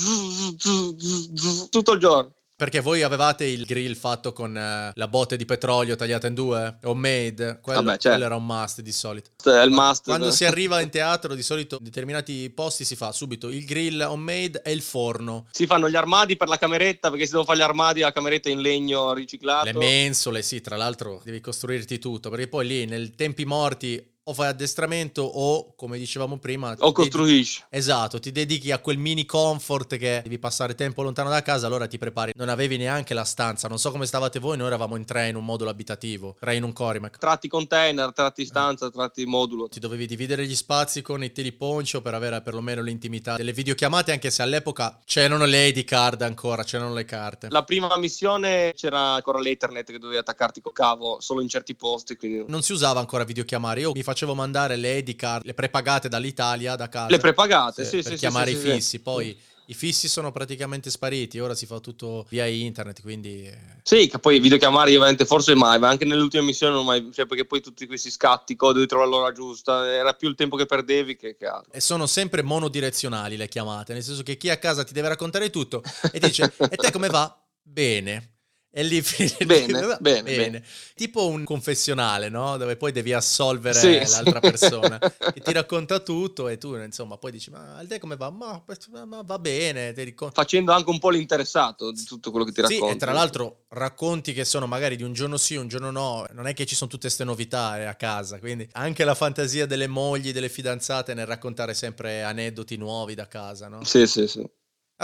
C: tutto il giorno.
B: Perché voi avevate il grill fatto con eh, la botte di petrolio tagliata in due, homemade, quello, Vabbè, certo. quello era un must di solito.
C: È il must.
B: Quando si arriva in teatro, di solito in determinati posti si fa subito il grill homemade e il forno.
C: Si fanno gli armadi per la cameretta, perché si devono fare gli armadi la cameretta in legno riciclato.
B: Le mensole, sì, tra l'altro devi costruirti tutto, perché poi lì nel tempi morti o fai addestramento o, come dicevamo prima,
C: o costruisci.
B: Dedichi, esatto, ti dedichi a quel mini comfort che devi passare tempo lontano da casa, allora ti prepari. Non avevi neanche la stanza, non so come stavate voi, noi eravamo in tre in un modulo abitativo, tre in un Corimac.
C: Tratti container, tratti stanza, eh. tratti modulo.
B: Ti dovevi dividere gli spazi con i teleponcio per avere perlomeno l'intimità delle videochiamate, anche se all'epoca c'erano le ID card ancora, c'erano le carte.
C: La prima missione c'era ancora l'Ethernet che dovevi attaccarti col cavo solo in certi posti, quindi...
B: Non si usava ancora videochiamare, io mi faccio facevo mandare le ID card, le prepagate dall'Italia, da casa.
C: Le prepagate, sì,
B: per
C: sì,
B: chiamare
C: sì,
B: i fissi. Poi i fissi sono praticamente spariti, ora si fa tutto via internet, quindi... Eh.
C: Sì, che poi videochiamare ovviamente forse mai, ma anche nelle ultime missioni non mai, cioè perché poi tutti questi scatti, dovevi trovare l'ora giusta, era più il tempo che perdevi che, che altro.
B: E sono sempre monodirezionali le chiamate, nel senso che chi a casa ti deve raccontare tutto e dice, e te come va? Bene. E lì
C: bene, bene, bene, bene,
B: Tipo un confessionale, no? Dove poi devi assolvere sì. l'altra persona. che ti racconta tutto e tu, insomma, poi dici, ma a te come va? Ma, ma va bene.
C: Facendo anche un po' l'interessato di tutto quello che ti racconti.
B: Sì, e tra l'altro racconti che sono magari di un giorno sì, un giorno no. Non è che ci sono tutte queste novità eh, a casa. Quindi anche la fantasia delle mogli, delle fidanzate nel raccontare sempre aneddoti nuovi da casa, no?
C: Sì, sì, sì.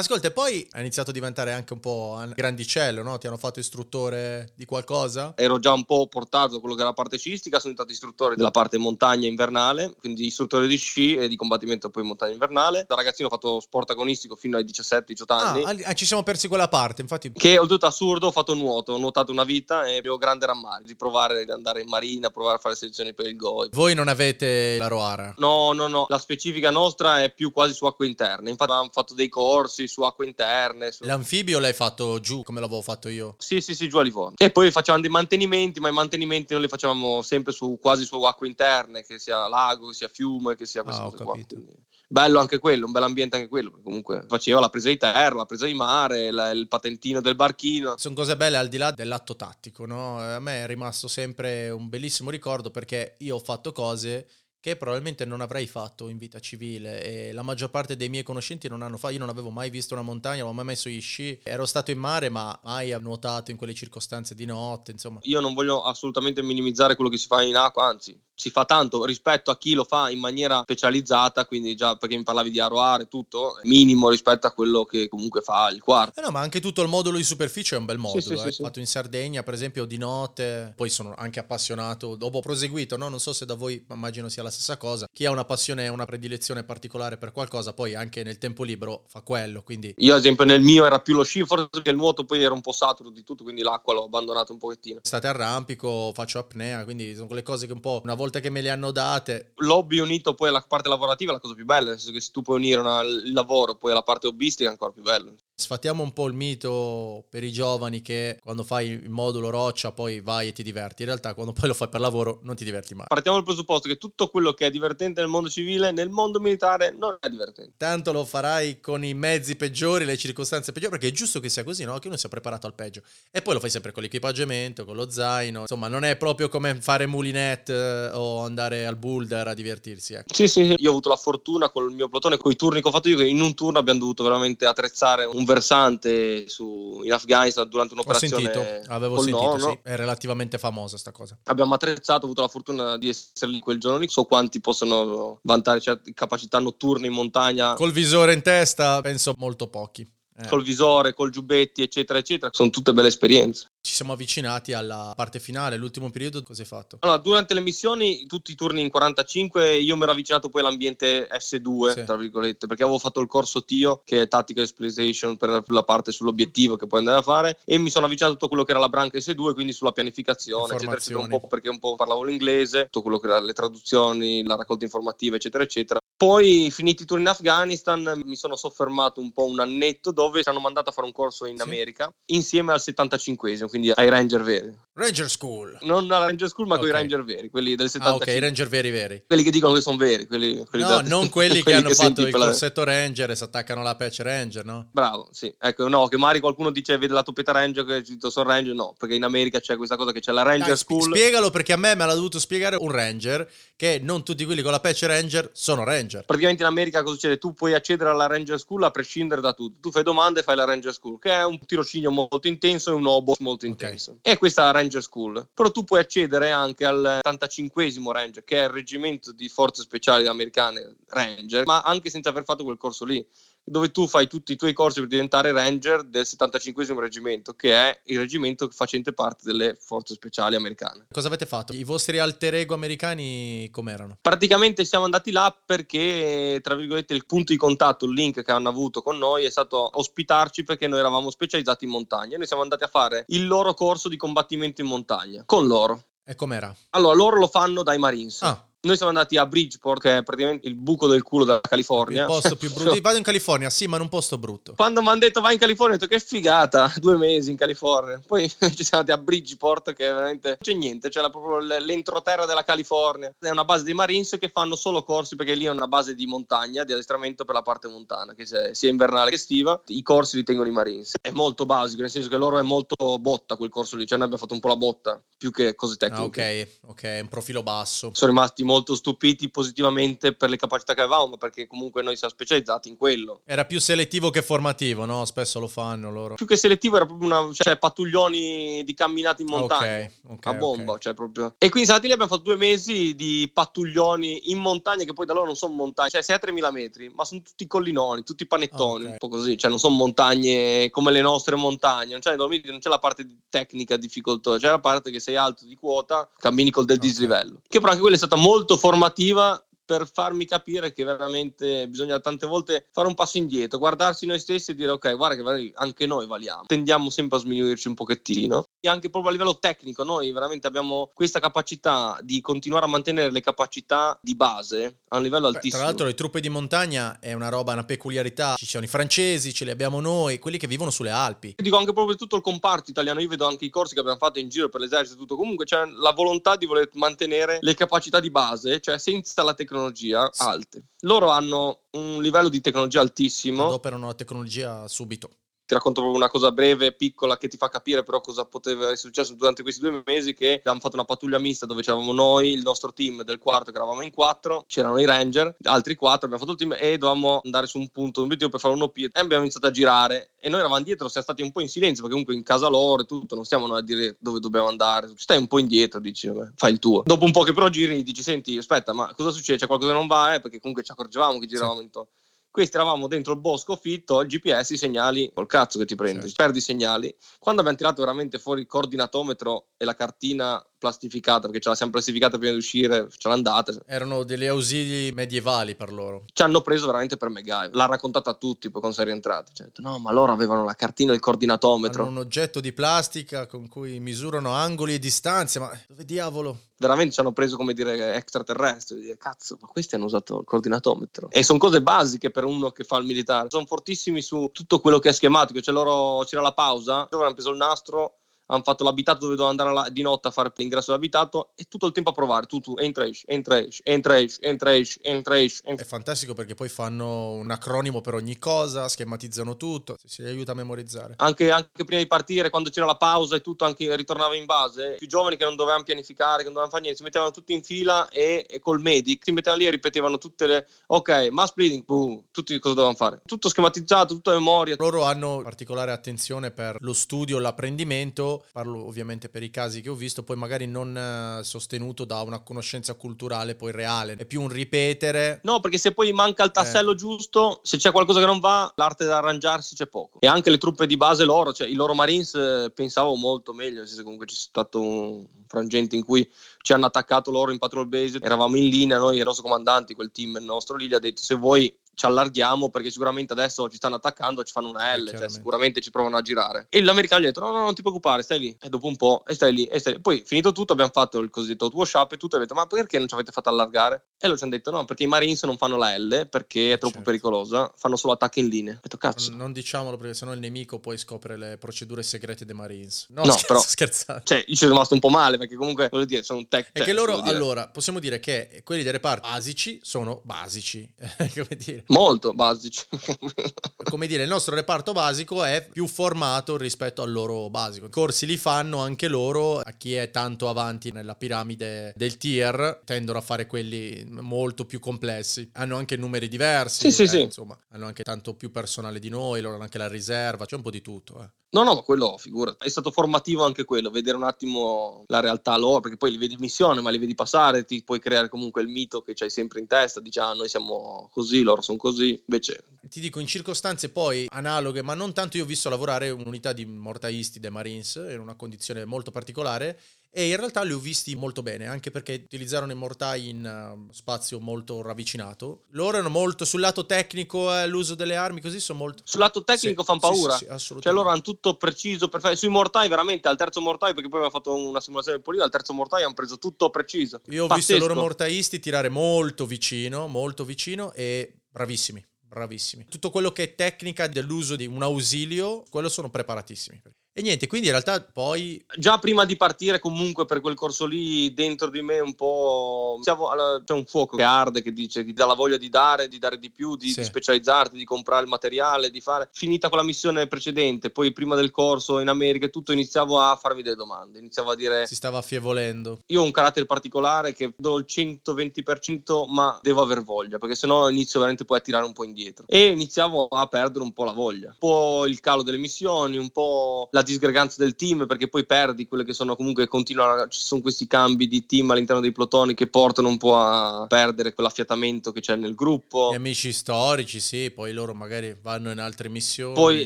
B: Ascolta, e poi hai iniziato a diventare anche un po' grandicello, no? Ti hanno fatto istruttore di qualcosa?
C: Ero già un po' portato da quello che era la parte scistica, sono diventato istruttore della parte montagna invernale, quindi istruttore di sci e di combattimento poi in montagna invernale. Da ragazzino ho fatto sport agonistico fino ai 17-18 anni.
B: Ah, ci siamo persi quella parte, infatti.
C: Che oltretutto assurdo ho fatto nuoto, ho nuotato una vita e avevo grande rammarico di provare ad andare in marina, provare a fare selezioni per il GOI.
B: Voi non avete la Roara?
C: No, no, no, la specifica nostra è più quasi su acque interne, infatti abbiamo fatto dei corsi su acque interne. Su...
B: L'anfibio l'hai fatto giù come l'avevo fatto io?
C: Sì, sì, sì, giù a Livorno. E poi facevamo dei mantenimenti, ma i mantenimenti non li facevamo sempre su quasi su acque interne, che sia lago, che sia fiume, che sia queste
B: Ah,
C: qua. Quindi, Bello anche quello, un bel ambiente anche quello. Comunque faceva la presa di terra, la presa di mare, la- il patentino del barchino.
B: Sono cose belle al di là dell'atto tattico, no? A me è rimasto sempre un bellissimo ricordo perché io ho fatto cose che probabilmente non avrei fatto in vita civile e la maggior parte dei miei conoscenti non hanno fatto. Io non avevo mai visto una montagna, non avevo mai messo gli sci, ero stato in mare ma mai nuotato in quelle circostanze di notte, insomma.
C: Io non voglio assolutamente minimizzare quello che si fa in acqua, anzi, si fa tanto rispetto a chi lo fa in maniera specializzata, quindi già perché mi parlavi di aroare, tutto, minimo rispetto a quello che comunque fa il quarto.
B: Eh no, ma anche tutto il modulo di superficie è un bel modulo.
C: sì,
B: eh.
C: sì, sì.
B: Fatto in Sardegna, per esempio, di notte. Poi sono anche appassionato. Dopo ho proseguito, no? Non so se da voi ma immagino sia la stessa cosa. Chi ha una passione e una predilezione particolare per qualcosa, poi anche nel tempo libero fa quello. Quindi
C: Io, ad esempio, nel mio era più lo sci, forse perché il nuoto poi era un po' saturo di tutto, quindi l'acqua l'ho abbandonato un pochettino.
B: state arrampico, faccio apnea. Quindi sono quelle cose che un po' una volta che me le hanno date.
C: L'hobby unito poi alla parte lavorativa è la cosa più bella, nel senso che se tu puoi unire una- il lavoro poi alla parte hobbistica è ancora più bello.
B: Sfattiamo un po' il mito per i giovani che quando fai il modulo roccia poi vai e ti diverti. In realtà, quando poi lo fai per lavoro, non ti diverti mai.
C: Partiamo dal presupposto che tutto quello che è divertente nel mondo civile, nel mondo militare non è divertente.
B: Tanto lo farai con i mezzi peggiori, le circostanze peggiori, perché è giusto che sia così, no? Che uno sia preparato al peggio. E poi lo fai sempre con l'equipaggiamento, con lo zaino. Insomma, non è proprio come fare mulinette eh, o andare al boulder a divertirsi. Ecco.
C: Sì, sì, io ho avuto la fortuna col mio plotone, con i turni che ho fatto io, che in un turno abbiamo dovuto veramente attrezzare un versante su- in Afghanistan durante
B: Ho
C: un'operazione
B: sentito, avevo sentito,
C: nonno.
B: sì. È relativamente famosa sta cosa.
C: Abbiamo attrezzato, ho avuto la fortuna di essere lì quel giorno lì. So quanti possono vantare certe capacità notturne in montagna
B: Col visore in testa, penso molto pochi. Eh.
C: col visore, col giubbetti, eccetera, eccetera. Sono tutte belle esperienze.
B: Ci siamo avvicinati alla parte finale, l'ultimo periodo, cosa hai fatto?
C: Allora, durante le missioni, tutti i turni in 45, io mi ero avvicinato poi all'ambiente S2,
B: Sì.
C: tra virgolette, perché avevo fatto il corso TIO, che è Tactical Exploitation per la parte sull'obiettivo che puoi andare a fare, e mi sono avvicinato a tutto quello che era la branca S2, quindi sulla pianificazione, eccetera, eccetera, un po' perché un po' parlavo l'inglese, tutto quello che era le traduzioni, la raccolta informativa, eccetera, eccetera. Poi, finiti i turni in Afghanistan, mi sono soffermato un po' un annetto dove ci hanno mandato a fare un corso in
B: Sì.
C: America, insieme al 75esimo, quindi ai Ranger veri.
B: Ranger School.
C: Non alla Ranger School, ma con i. Ranger veri, quelli del
B: Ah,
C: 75.
B: ok, i Ranger veri veri.
C: Quelli che dicono che sono veri, quelli, quelli
B: No,
C: da-
B: non quelli che hanno fatto
C: senti
B: il
C: per la-
B: corsetto Ranger e si attaccano alla patch Ranger, no?
C: Bravo, sì. Ecco, no, che magari qualcuno dice vede la topetta Ranger che dice sono Ranger, no, perché in America c'è questa cosa che c'è la Ranger
B: Dai,
C: School.
B: spiegalo perché a me me l'ha dovuto spiegare un Ranger che non tutti quelli con la patch Ranger sono Ranger.
C: Praticamente in America cosa succede? Tu puoi accedere alla Ranger School a prescindere da tutto. Tu fai domande e fai la Ranger School, che è un tirocinio molto intenso e un obo molto intenso. E questa è la Ranger School. Però tu puoi accedere anche al 85esimo Ranger, che è il reggimento di forze speciali americane Ranger, ma anche senza aver fatto quel corso lì. Dove tu fai tutti i tuoi corsi per diventare Ranger del 75esimo reggimento, che è il reggimento facente parte delle forze speciali americane.
B: Cosa avete fatto? I vostri alter ego americani com'erano?
C: Praticamente siamo andati là perché, tra virgolette, il punto di contatto, il link che hanno avuto con noi è stato ospitarci perché noi eravamo specializzati in montagna. Noi siamo andati a fare il loro corso di combattimento in montagna con loro.
B: E com'era?
C: Allora, loro lo fanno dai Marines.
B: Ah,
C: Noi siamo andati a Bridgeport, che è praticamente il buco del culo della California.
B: il posto più brutto. Vado in California, sì, ma in un posto brutto.
C: Quando mi hanno detto vai in California, ho detto che figata, due mesi in California. Poi ci siamo andati a Bridgeport, che veramente non c'è niente, c'è la- proprio l'entroterra della California. È una base dei Marines che fanno solo corsi, perché lì è una base di montagna, di addestramento per la parte montana, che sia invernale che estiva. I corsi li tengono i Marines. È molto basico, nel senso che loro è molto botta quel corso lì, cioè noi abbiamo fatto un po' la botta, più che cose
B: Ah,
C: tecniche
B: ok, ok, un profilo basso.
C: sono rimasti molto stupiti positivamente per le capacità che avevamo, perché comunque noi siamo specializzati in quello.
B: Era più selettivo che formativo, no? Spesso lo fanno loro.
C: Più che selettivo era proprio una, cioè, pattuglioni di camminate in montagna.
B: Ok, ok.
C: a bomba,
B: ok.
C: cioè proprio. E quindi stati lì abbiamo fatto due mesi di pattuglioni in montagna, che poi da loro non sono montagne, cioè sei a 3000 metri, ma sono tutti collinoni, tutti panettoni, un po' così, cioè non sono montagne come le nostre montagne, non c'è, non c'è la parte tecnica difficoltosa, c'è la parte che sei alto di quota, cammini col del dislivello. Che però anche quella è stata molto formativa per farmi capire che veramente bisogna tante volte fare un passo indietro, guardarsi noi stessi e dire ok, guarda che anche noi valiamo. Tendiamo sempre a sminuirci un pochettino. E anche proprio a livello tecnico, noi veramente abbiamo questa capacità di continuare a mantenere le capacità di base a un livello
B: Beh,
C: altissimo.
B: Tra l'altro le truppe di montagna è una roba, una peculiarità. Ci sono i francesi, ce li abbiamo noi, quelli che vivono sulle Alpi.
C: Io dico anche proprio tutto il comparto italiano, io vedo anche i corsi che abbiamo fatto in giro per l'esercito e tutto, comunque c'è la volontà di voler mantenere le capacità di base, cioè senza la tecnologia,
B: Sì.
C: alte. Loro hanno un livello di tecnologia altissimo.
B: Adoperano la tecnologia subito.
C: Ti racconto proprio una cosa breve, piccola, che ti fa capire però cosa poteva essere successo durante questi due mesi, che abbiamo fatto una pattuglia mista dove c'eravamo noi, il nostro team del quarto che eravamo in quattro, c'erano i ranger, altri quattro, abbiamo fatto il team e dovevamo andare su un punto, un obiettivo per fare un OP e abbiamo iniziato a girare e noi eravamo dietro, siamo stati un po' in silenzio perché comunque in casa loro e tutto, non stiamo noi a dire dove dobbiamo andare, stai un po' indietro, dici, vabbè, fai il tuo. Dopo un po' che però giri, dici, senti, aspetta, ma cosa succede? C'è qualcosa che non va? Eh? Perché comunque ci accorgevamo che giravamo intorno. Questi eravamo dentro il bosco fitto, il GPS, i segnali, col cazzo che ti prendi,
B: Certo.
C: perdi i segnali. Quando abbiamo tirato veramente fuori il coordinatometro e la cartina plastificata, perché ce la siamo plastificata prima di uscire, ce l'hanno data,
B: Erano degli ausili medievali per loro.
C: ci hanno preso veramente per MacGyver. L'ha raccontata a tutti poi quando sei rientrati. Cioè, no, ma loro avevano la cartina del coordinatometro.
B: Hanno un oggetto di plastica con cui misurano angoli e distanze, ma dove diavolo?
C: Veramente ci hanno preso come dire extraterrestri, dire cazzo, ma questi hanno usato il coordinatometro. E sono cose basiche per uno che fa il militare. Sono fortissimi su tutto quello che è schematico. Cioè loro c'era la pausa, loro hanno preso il nastro, hanno fatto l'abitato dove dovevano andare alla- di notte a fare l'ingresso dell'abitato e tutto il tempo a provare. Tu, tu, entra, esci, entra, esci, entra, esci, entra, esci, entra, esci.
B: È fantastico perché poi fanno un acronimo per ogni cosa, schematizzano tutto, si aiuta a memorizzare.
C: Anche, anche prima di partire, quando c'era la pausa e tutto, anche ritornava in base. I più giovani che non dovevano pianificare, che non dovevano fare niente, si mettevano tutti in fila e, e col medic si mettevano lì e ripetevano tutte le ok, mass bleeding, boom, tutti cosa dovevano fare. Tutto schematizzato, tutto a memoria.
B: Loro hanno particolare attenzione per lo studio, l'apprendimento, parlo ovviamente per i casi che ho visto, poi magari non eh, sostenuto da una conoscenza culturale poi reale, è più un ripetere.
C: No, perché se poi manca il tassello giusto, se c'è qualcosa che non va, l'arte da arrangiarsi c'è poco. E anche le truppe di base loro, cioè i loro Marines eh, pensavo molto meglio, nel senso comunque c'è stato un frangente in cui ci hanno attaccato loro in patrol base, eravamo in linea, noi i nostri comandanti, quel team nostro lì, gli ha detto se vuoi ci allarghiamo perché sicuramente adesso ci stanno attaccando, ci fanno una L, cioè sicuramente ci provano a girare. E l'americano gli ha detto no, no, non ti preoccupare, stai lì. E dopo un po', e stai lì, e stai lì. Poi finito tutto abbiamo fatto il cosiddetto wash up e tutto, e ha detto ma perché non ci avete fatto allargare? E loro ci hanno detto no, perché i Marines non fanno la L, perché è troppo
B: Certo.
C: pericolosa, fanno solo attacchi in linea. Ho detto cazzo.
B: Non diciamolo perché sennò il nemico poi scopre le procedure segrete dei Marines. No,
C: No,
B: scherzo,
C: però-
B: scherzate.
C: Cioè, io ci sono rimasto un po' male perché comunque, voglio dire, sono un tech. Cioè,
B: che loro, allora, possiamo dire che quelli dei reparti basici sono basici. Come dire.
C: Molto basici.
B: come dire, il nostro reparto basico è più formato rispetto al loro basico. I corsi li fanno anche loro, a chi è tanto avanti nella piramide del tier, tendono a fare quelli molto più complessi. Hanno anche numeri diversi,
C: Sì, sì,
B: eh,
C: sì.
B: insomma, hanno anche tanto più personale di noi, loro hanno anche la riserva, c'è un po' di tutto. eh.
C: No, no, ma quello, figura. È stato formativo anche quello, vedere un attimo la realtà loro, perché poi li vedi in missione, ma li vedi passare, ti puoi creare comunque il mito che c'hai sempre in testa, dici, ah, noi siamo così, loro sono così. Invece,
B: Ti dico, in circostanze poi analoghe, ma non tanto io ho visto lavorare un'unità di mortaisti dei Marines in una condizione molto particolare e in realtà li ho visti molto bene, anche perché utilizzarono i mortai in eh, spazio molto ravvicinato. Loro erano molto sul lato tecnico, eh, l'uso delle armi, così sono molto...
C: sul lato tecnico
B: Sì,
C: fanno paura.
B: sì, sì, assolutamente.
C: Cioè loro hanno tutto preciso, perfetto. Sui mortai veramente al terzo mortai, perché poi abbiamo fatto una simulazione del polino, al terzo mortai hanno preso tutto preciso.
B: Io ho visto i
C: Pazzesco.
B: loro mortaisti tirare molto vicino, molto vicino e bravissimi, bravissimi. Tutto quello che è tecnica dell'uso di un ausilio, quello sono preparatissimi. E niente, quindi in realtà poi
C: Già prima di partire comunque per quel corso lì, dentro di me un po'... C'è un fuoco che arde, che dice, ti dà la voglia di dare, di dare di più, di,
B: Sì.
C: di specializzarti, di comprare il materiale, di fare... Finita con la missione precedente, poi prima del corso in America e tutto, iniziavo a farmi delle domande, iniziavo a dire...
B: si stava affievolendo.
C: Io ho un carattere particolare che do il 120%, ma devo aver voglia, perché sennò inizio veramente poi a tirare un po' indietro. E iniziavo a perdere un po' la voglia. Un po' il calo delle missioni, un po' la la disgreganza del team perché poi perdi quelle che sono comunque continuano, ci sono questi cambi di team all'interno dei plotoni che portano un po' a perdere quell'affiatamento che c'è nel gruppo.
B: Gli amici storici, sì, poi loro magari vanno in altre missioni.
C: Poi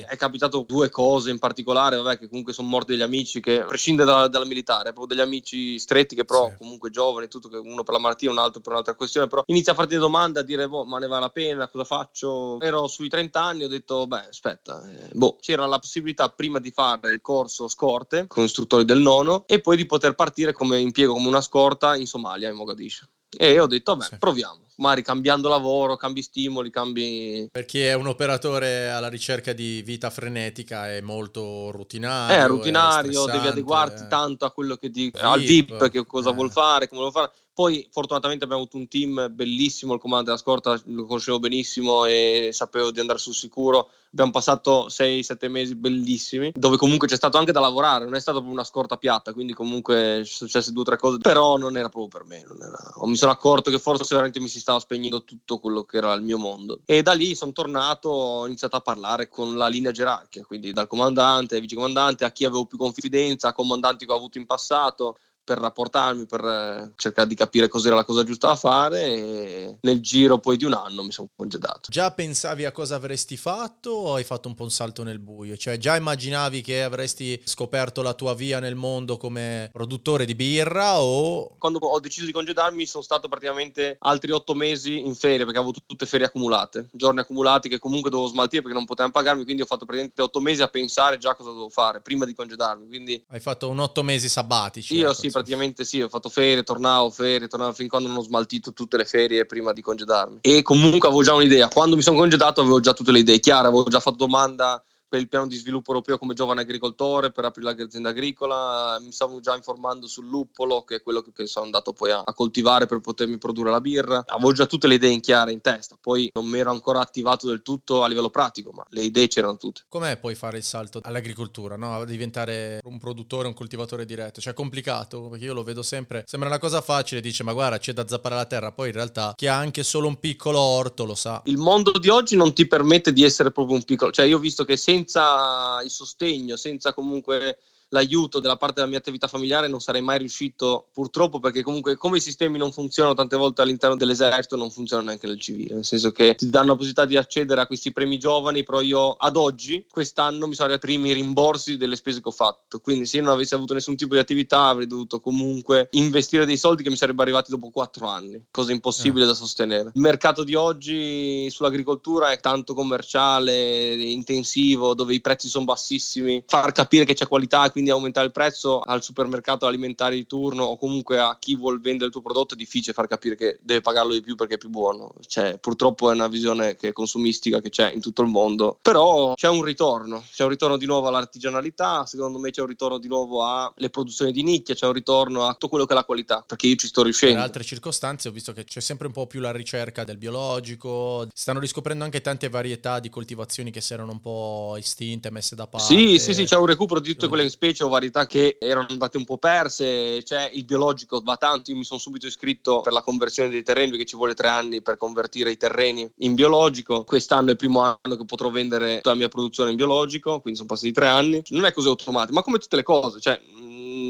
C: è capitato due cose in particolare, vabbè, che comunque sono morti degli amici che, a prescindere dalla, dalla militare, proprio degli amici stretti che però sì. comunque giovani, tutto, che uno per la malattia, un altro per un'altra questione, però inizia a farti domande, a dire, boh, ma ne vale la pena, cosa faccio? Ero sui 30 anni, ho detto, beh, aspetta, eh, boh, c'era la possibilità prima di fare il corso scorte con istruttori del nono e poi di poter partire come impiego, come una scorta in Somalia, in Mogadiscio. E ho detto, vabbè, sì. proviamo. Magari cambiando lavoro, cambi stimoli, cambi...
B: Per chi è un operatore alla ricerca di vita frenetica è molto rutinario.
C: È rutinario, devi adeguarti eh. tanto a quello che dico, al VIP, che cosa eh. vuol fare, come lo fare. Poi fortunatamente abbiamo avuto un team bellissimo, il comando della scorta lo conoscevo benissimo e sapevo di andare sul sicuro. Abbiamo passato 6-7 mesi bellissimi, dove comunque c'è stato anche da lavorare, non è stata proprio una scorta piatta, quindi comunque sono successe due o tre cose, però non era proprio per me. Era... Mi sono accorto che forse veramente mi si stava spegnendo tutto quello che era il mio mondo. E da lì sono tornato, ho iniziato a parlare con la linea gerarchica, quindi dal comandante ai vicecomandante, a chi avevo più confidenza, a comandanti che ho avuto in passato per rapportarmi, per eh, cercare di capire cos'era la cosa giusta da fare e nel giro poi di un anno mi sono congedato.
B: Già pensavi a cosa avresti fatto o hai fatto un po' un salto nel buio? Cioè già immaginavi che avresti scoperto la tua via nel mondo come produttore di birra o...
C: Quando ho deciso di congedarmi sono stato praticamente altri otto mesi in ferie perché avevo tutte ferie accumulate, giorni accumulati che comunque dovevo smaltire perché non potevano pagarmi, quindi ho fatto praticamente otto mesi a pensare già cosa dovevo fare prima di congedarmi. Quindi...
B: Hai fatto un otto mesi sabbatici.
C: Io ecco, sì, praticamente sì, ho fatto ferie, tornavo, ferie, tornavo fin quando non ho smaltito tutte le ferie prima di congedarmi. E comunque avevo già un'idea. Quando mi sono congedato avevo già tutte le idee chiare, avevo già fatto domanda per il piano di sviluppo europeo come giovane agricoltore, per aprire l'azienda agricola, mi stavo già informando sul luppolo, che è quello che sono andato poi a, a, coltivare per potermi produrre la birra. Avevo già tutte le idee in chiare in testa, poi non mi ero ancora attivato del tutto a livello pratico, ma le idee c'erano tutte.
B: Com'è poi fare il salto all'agricoltura, no? diventare un produttore, un coltivatore diretto? Cioè è complicato, perché io lo vedo sempre, sembra una cosa facile, dice ma guarda c'è da zappare la terra, poi in realtà chi ha anche solo un piccolo orto lo sa.
C: Il mondo di oggi non ti permette di essere proprio un piccolo, cioè io ho visto che senza senza il sostegno, senza comunque l'aiuto della parte della mia attività familiare non sarei mai riuscito purtroppo perché comunque come i sistemi non funzionano tante volte all'interno dell'esercito non funzionano neanche nel civile nel senso che ti danno la possibilità di accedere a questi premi giovani però io ad oggi quest'anno mi sono arrivati i primi rimborsi delle spese che ho fatto. Quindi se io non avessi avuto nessun tipo di attività avrei dovuto comunque investire dei soldi che mi sarebbero arrivati dopo quattro anni cosa impossibile eh. da sostenere. Il mercato di oggi sull'agricoltura è tanto commerciale intensivo dove i prezzi sono bassissimi. Far capire che c'è qualità quindi aumentare il prezzo al supermercato alimentare di turno o comunque a chi vuol vendere il tuo prodotto è difficile far capire che deve pagarlo di più perché è più buono. Cioè, purtroppo è una visione che è consumistica che c'è in tutto il mondo, però c'è un ritorno, c'è un ritorno di nuovo all'artigianalità, secondo me c'è un ritorno di nuovo alle produzioni di nicchia, c'è un ritorno a tutto quello che è la qualità, perché io ci sto riuscendo.
B: In altre circostanze ho visto che c'è sempre un po' più la ricerca del biologico, stanno riscoprendo anche tante varietà di coltivazioni che si erano un po' estinte, messe da parte.
C: Sì, sì, sì, c'è un recupero di tutte quelle specie o varietà che erano andate un po' perse, c'è il biologico va tanto, io mi sono subito iscritto per la conversione dei terreni perché ci vuole tre anni per convertire i terreni in biologico, quest'anno è il primo anno che potrò vendere tutta la mia produzione in biologico, quindi sono passati tre anni, non è così automatico, ma come tutte le cose, cioè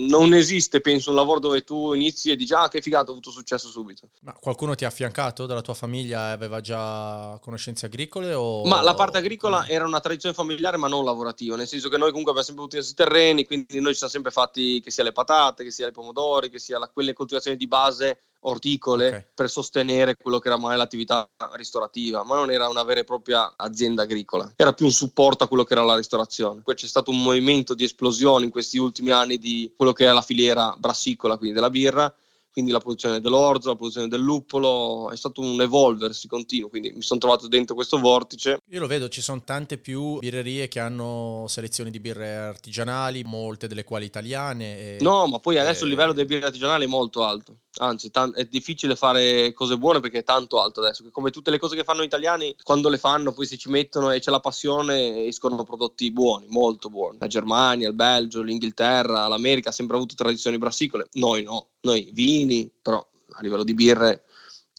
C: non esiste, penso, un lavoro dove tu inizi e dici ah che figata, ho avuto successo subito.
B: Ma qualcuno ti ha affiancato dalla tua famiglia e aveva già conoscenze agricole? O...
C: Ma la parte agricola era una tradizione familiare ma non lavorativa, nel senso che noi comunque abbiamo sempre avuto questi terreni, quindi noi ci siamo sempre fatti che sia le patate, che sia i pomodori, che sia la, quelle coltivazioni di base orticole okay. per sostenere quello che era mai l'attività ristorativa, ma non era una vera e propria azienda agricola, era più un supporto a quello che era la ristorazione. Poi c'è stato un movimento di esplosione in questi ultimi anni di quello che è la filiera brassicola, quindi della birra, quindi la produzione dell'orzo, la produzione del luppolo, è stato un evolversi continuo, quindi mi sono trovato dentro questo vortice.
B: Io lo vedo, ci sono tante più birrerie che hanno selezioni di birre artigianali, molte delle quali italiane.
C: E, no, ma poi adesso e... il livello delle birre artigianali è molto alto, anzi t- è difficile fare cose buone perché è tanto alto adesso, come tutte le cose che fanno gli italiani, quando le fanno poi si ci mettono e c'è la passione escono prodotti buoni, molto buoni. La Germania, il Belgio, l'Inghilterra, l'America ha sempre avuto tradizioni brassicole, noi no, noi vini, però a livello di birre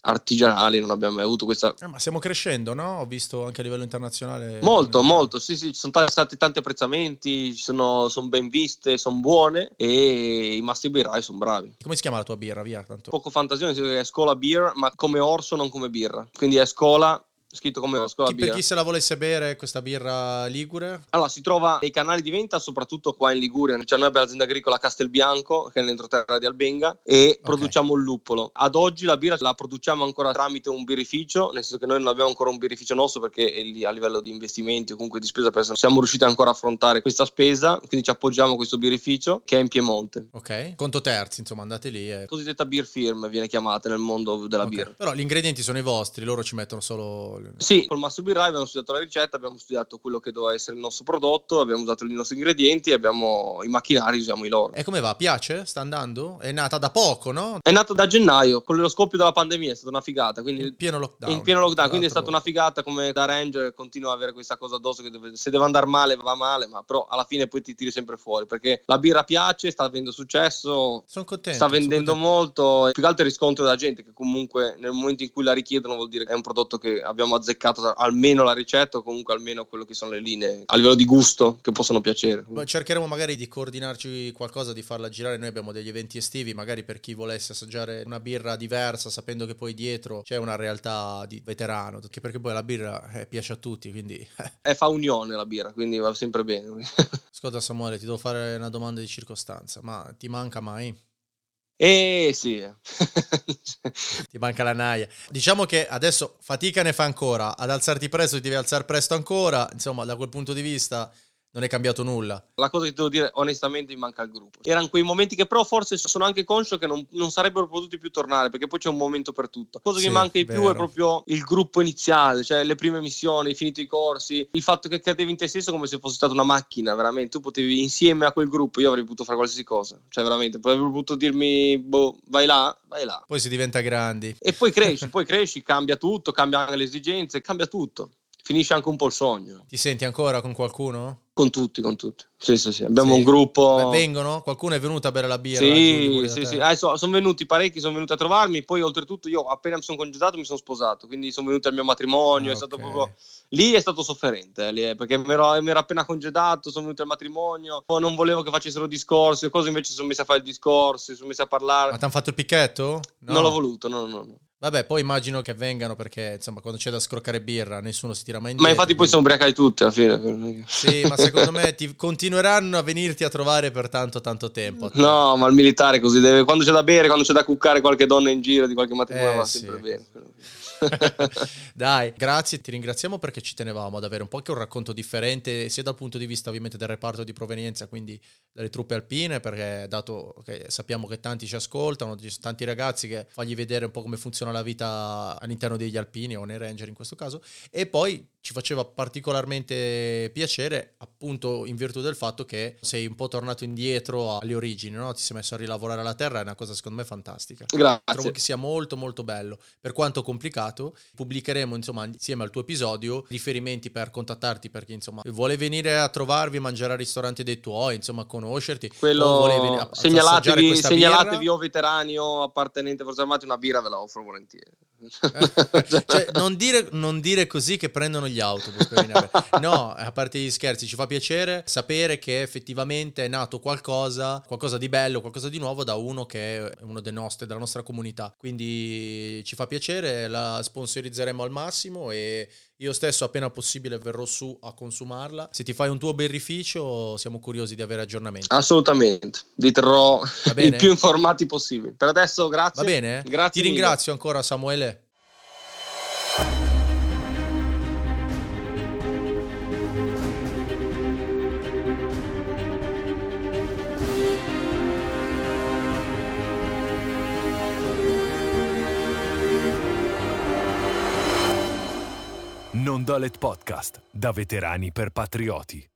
C: artigianali, non abbiamo mai avuto questa...
B: Eh, ma stiamo crescendo, no? Ho visto anche a livello internazionale.
C: Molto, molto, sì, sì, ci sono stati tanti apprezzamenti, sono, sono ben viste, sono buone e i masti birrai sono bravi.
B: Come si chiama la tua birra? Via, tanto.
C: Poco fantasia, è scola beer, ma come orso, non come birra. Quindi è scola scritto come lo scuola
B: Chi- per chi se la volesse bere questa birra ligure?
C: Allora, si trova nei canali di venta, soprattutto qua in Liguria. Cioè, noi abbiamo l'azienda agricola Castelbianco, che è nell'entroterra di Albenga, e produciamo il luppolo. Ad oggi la birra la produciamo ancora tramite un birrificio, nel senso che noi non abbiamo ancora un birrificio nostro perché a livello di investimenti o comunque di spesa per siamo riusciti ancora a affrontare questa spesa, quindi ci appoggiamo a questo birrificio che è in Piemonte.
B: Ok, conto terzi, insomma, andate lì e...
C: Cosiddetta beer firm viene chiamata nel mondo della
B: Ok.
C: birra.
B: Però gli ingredienti sono i vostri, loro ci mettono solo...
C: Sì, col Master Birrai abbiamo studiato la ricetta, abbiamo studiato quello che doveva essere il nostro prodotto, abbiamo usato i nostri ingredienti e abbiamo i macchinari, usiamo i loro.
B: E come va? Piace? Sta andando? È nata da poco, no?
C: È nato da gennaio, con lo scoppio della pandemia, è stata una figata, quindi
B: In pieno lockdown.
C: in pieno lockdown, quindi è stata una figata come da Ranger, continua ad avere questa cosa addosso che deve- se deve andare male va male, ma però alla fine poi ti tiri sempre fuori, perché la birra piace, sta avendo successo,
B: Sono contento.
C: sta vendendo molto, più che altro il riscontro della gente che comunque nel momento in cui la richiedono vuol dire che è un prodotto che abbiamo azzeccato almeno la ricetta o comunque almeno quello che sono le linee a livello di gusto che possono piacere.
B: Cercheremo magari di coordinarci qualcosa, di farla girare. Noi abbiamo degli eventi estivi, magari per chi volesse assaggiare una birra diversa, sapendo che poi dietro c'è una realtà di veterano. Perché poi la birra eh, piace a tutti. Quindi, eh.
C: E fa unione la birra, quindi va sempre bene.
B: ascolta, Samuele, ti devo fare una domanda di circostanza. Ma ti manca mai?
C: Eh sì.
B: Ti manca la naia. Diciamo che adesso fatica ne fa ancora. Ad alzarti presto ti devi alzare presto ancora. Insomma, da quel punto di vista non è cambiato nulla.
C: La cosa che devo dire onestamente mi manca il gruppo. Erano quei momenti che però forse sono anche conscio che non, non sarebbero potuti più tornare perché poi c'è un momento per tutto. La cosa
B: Sì,
C: che manca di più
B: vero.
C: è proprio il gruppo iniziale, cioè le prime missioni, finito i corsi, il fatto che credevi in te stesso come se fosse stata una macchina, veramente. Tu potevi insieme a quel gruppo, io avrei potuto fare qualsiasi cosa, cioè veramente, poi avrei potuto dirmi, boh, vai là, vai là.
B: Poi si diventa grandi.
C: E poi cresci, poi cresci, cambia tutto, cambia anche le esigenze, cambia tutto. Finisce anche un po' il sogno.
B: Ti senti ancora con qualcuno?
C: Con tutti, con tutti. Sì, sì, sì. Abbiamo
B: Sì.
C: un gruppo.
B: Beh, vengono? Qualcuno è venuto a bere la birra?
C: Sì, sì, sì. Adesso sono venuti parecchi, sono venuti a trovarmi. Poi, oltretutto, io appena mi sono congedato mi sono sposato. Quindi sono venuti al mio matrimonio.
B: Ah,
C: è stato
B: ok.
C: proprio. Lì è stato sofferente, eh, lì, eh, perché mi ero, mi ero appena congedato, sono venuti al matrimonio, poi non volevo che facessero discorsi, cose invece sono messi a fare il discorso, sono messi a parlare.
B: Ma ti hanno fatto il picchetto? No.
C: Non l'ho voluto, no, no, no.
B: Vabbè, poi immagino che vengano perché, insomma, quando c'è da scroccare birra nessuno si tira mai
C: Ma
B: indietro.
C: infatti poi sono ubriacati tutti alla fine.
B: Sì, ma secondo me ti continuereranno a venirti a trovare per tanto tanto tempo.
C: No, ma il militare così deve. Quando c'è da bere, quando c'è da cuccare qualche donna in giro di qualche matrimonio,
B: Eh,
C: va
B: sì.
C: sempre bene.
B: Dai, grazie, ti ringraziamo perché ci tenevamo ad avere un po' anche un racconto differente, sia dal punto di vista ovviamente del reparto di provenienza, quindi dalle truppe alpine, perché dato che sappiamo che tanti ci ascoltano, ci sono tanti ragazzi che fagli vedere un po' come funziona la vita all'interno degli alpini o nei ranger in questo caso, e poi ci faceva particolarmente piacere appunto in virtù del fatto che sei un po' tornato indietro alle origini, no? ti sei messo a rilavorare la terra, è una cosa secondo me fantastica. Trovo
C: Grazie.
B: che sia molto molto bello, per quanto complicato. Pubblicheremo insomma insieme al tuo episodio riferimenti per contattarti per chi insomma vuole venire a trovarvi, mangiare al ristorante dei tuoi, insomma conoscerti. venire a-
C: Quello
B: a
C: segnalatevi, segnalatevi
B: birra.
C: o veterani o appartenenti alle forze armate una birra ve la offro volentieri.
B: Cioè, non dire, non dire così che prendono gli autobus per venire a bere. No, a parte gli scherzi, ci fa piacere sapere che effettivamente è nato qualcosa, qualcosa di bello, qualcosa di nuovo da uno che è uno dei nostri, della nostra comunità. Quindi ci fa piacere, la sponsorizzeremo al massimo e io stesso appena possibile verrò su a consumarla. Se ti fai un tuo birrificio siamo curiosi di avere aggiornamenti.
C: Assolutamente, vi terrò il più informati possibile. Per adesso grazie.
B: Va bene?
C: Grazie
B: Ti
C: mille.
B: ringrazio ancora Samuele.
A: Non Dolet Podcast, da veterani per patrioti.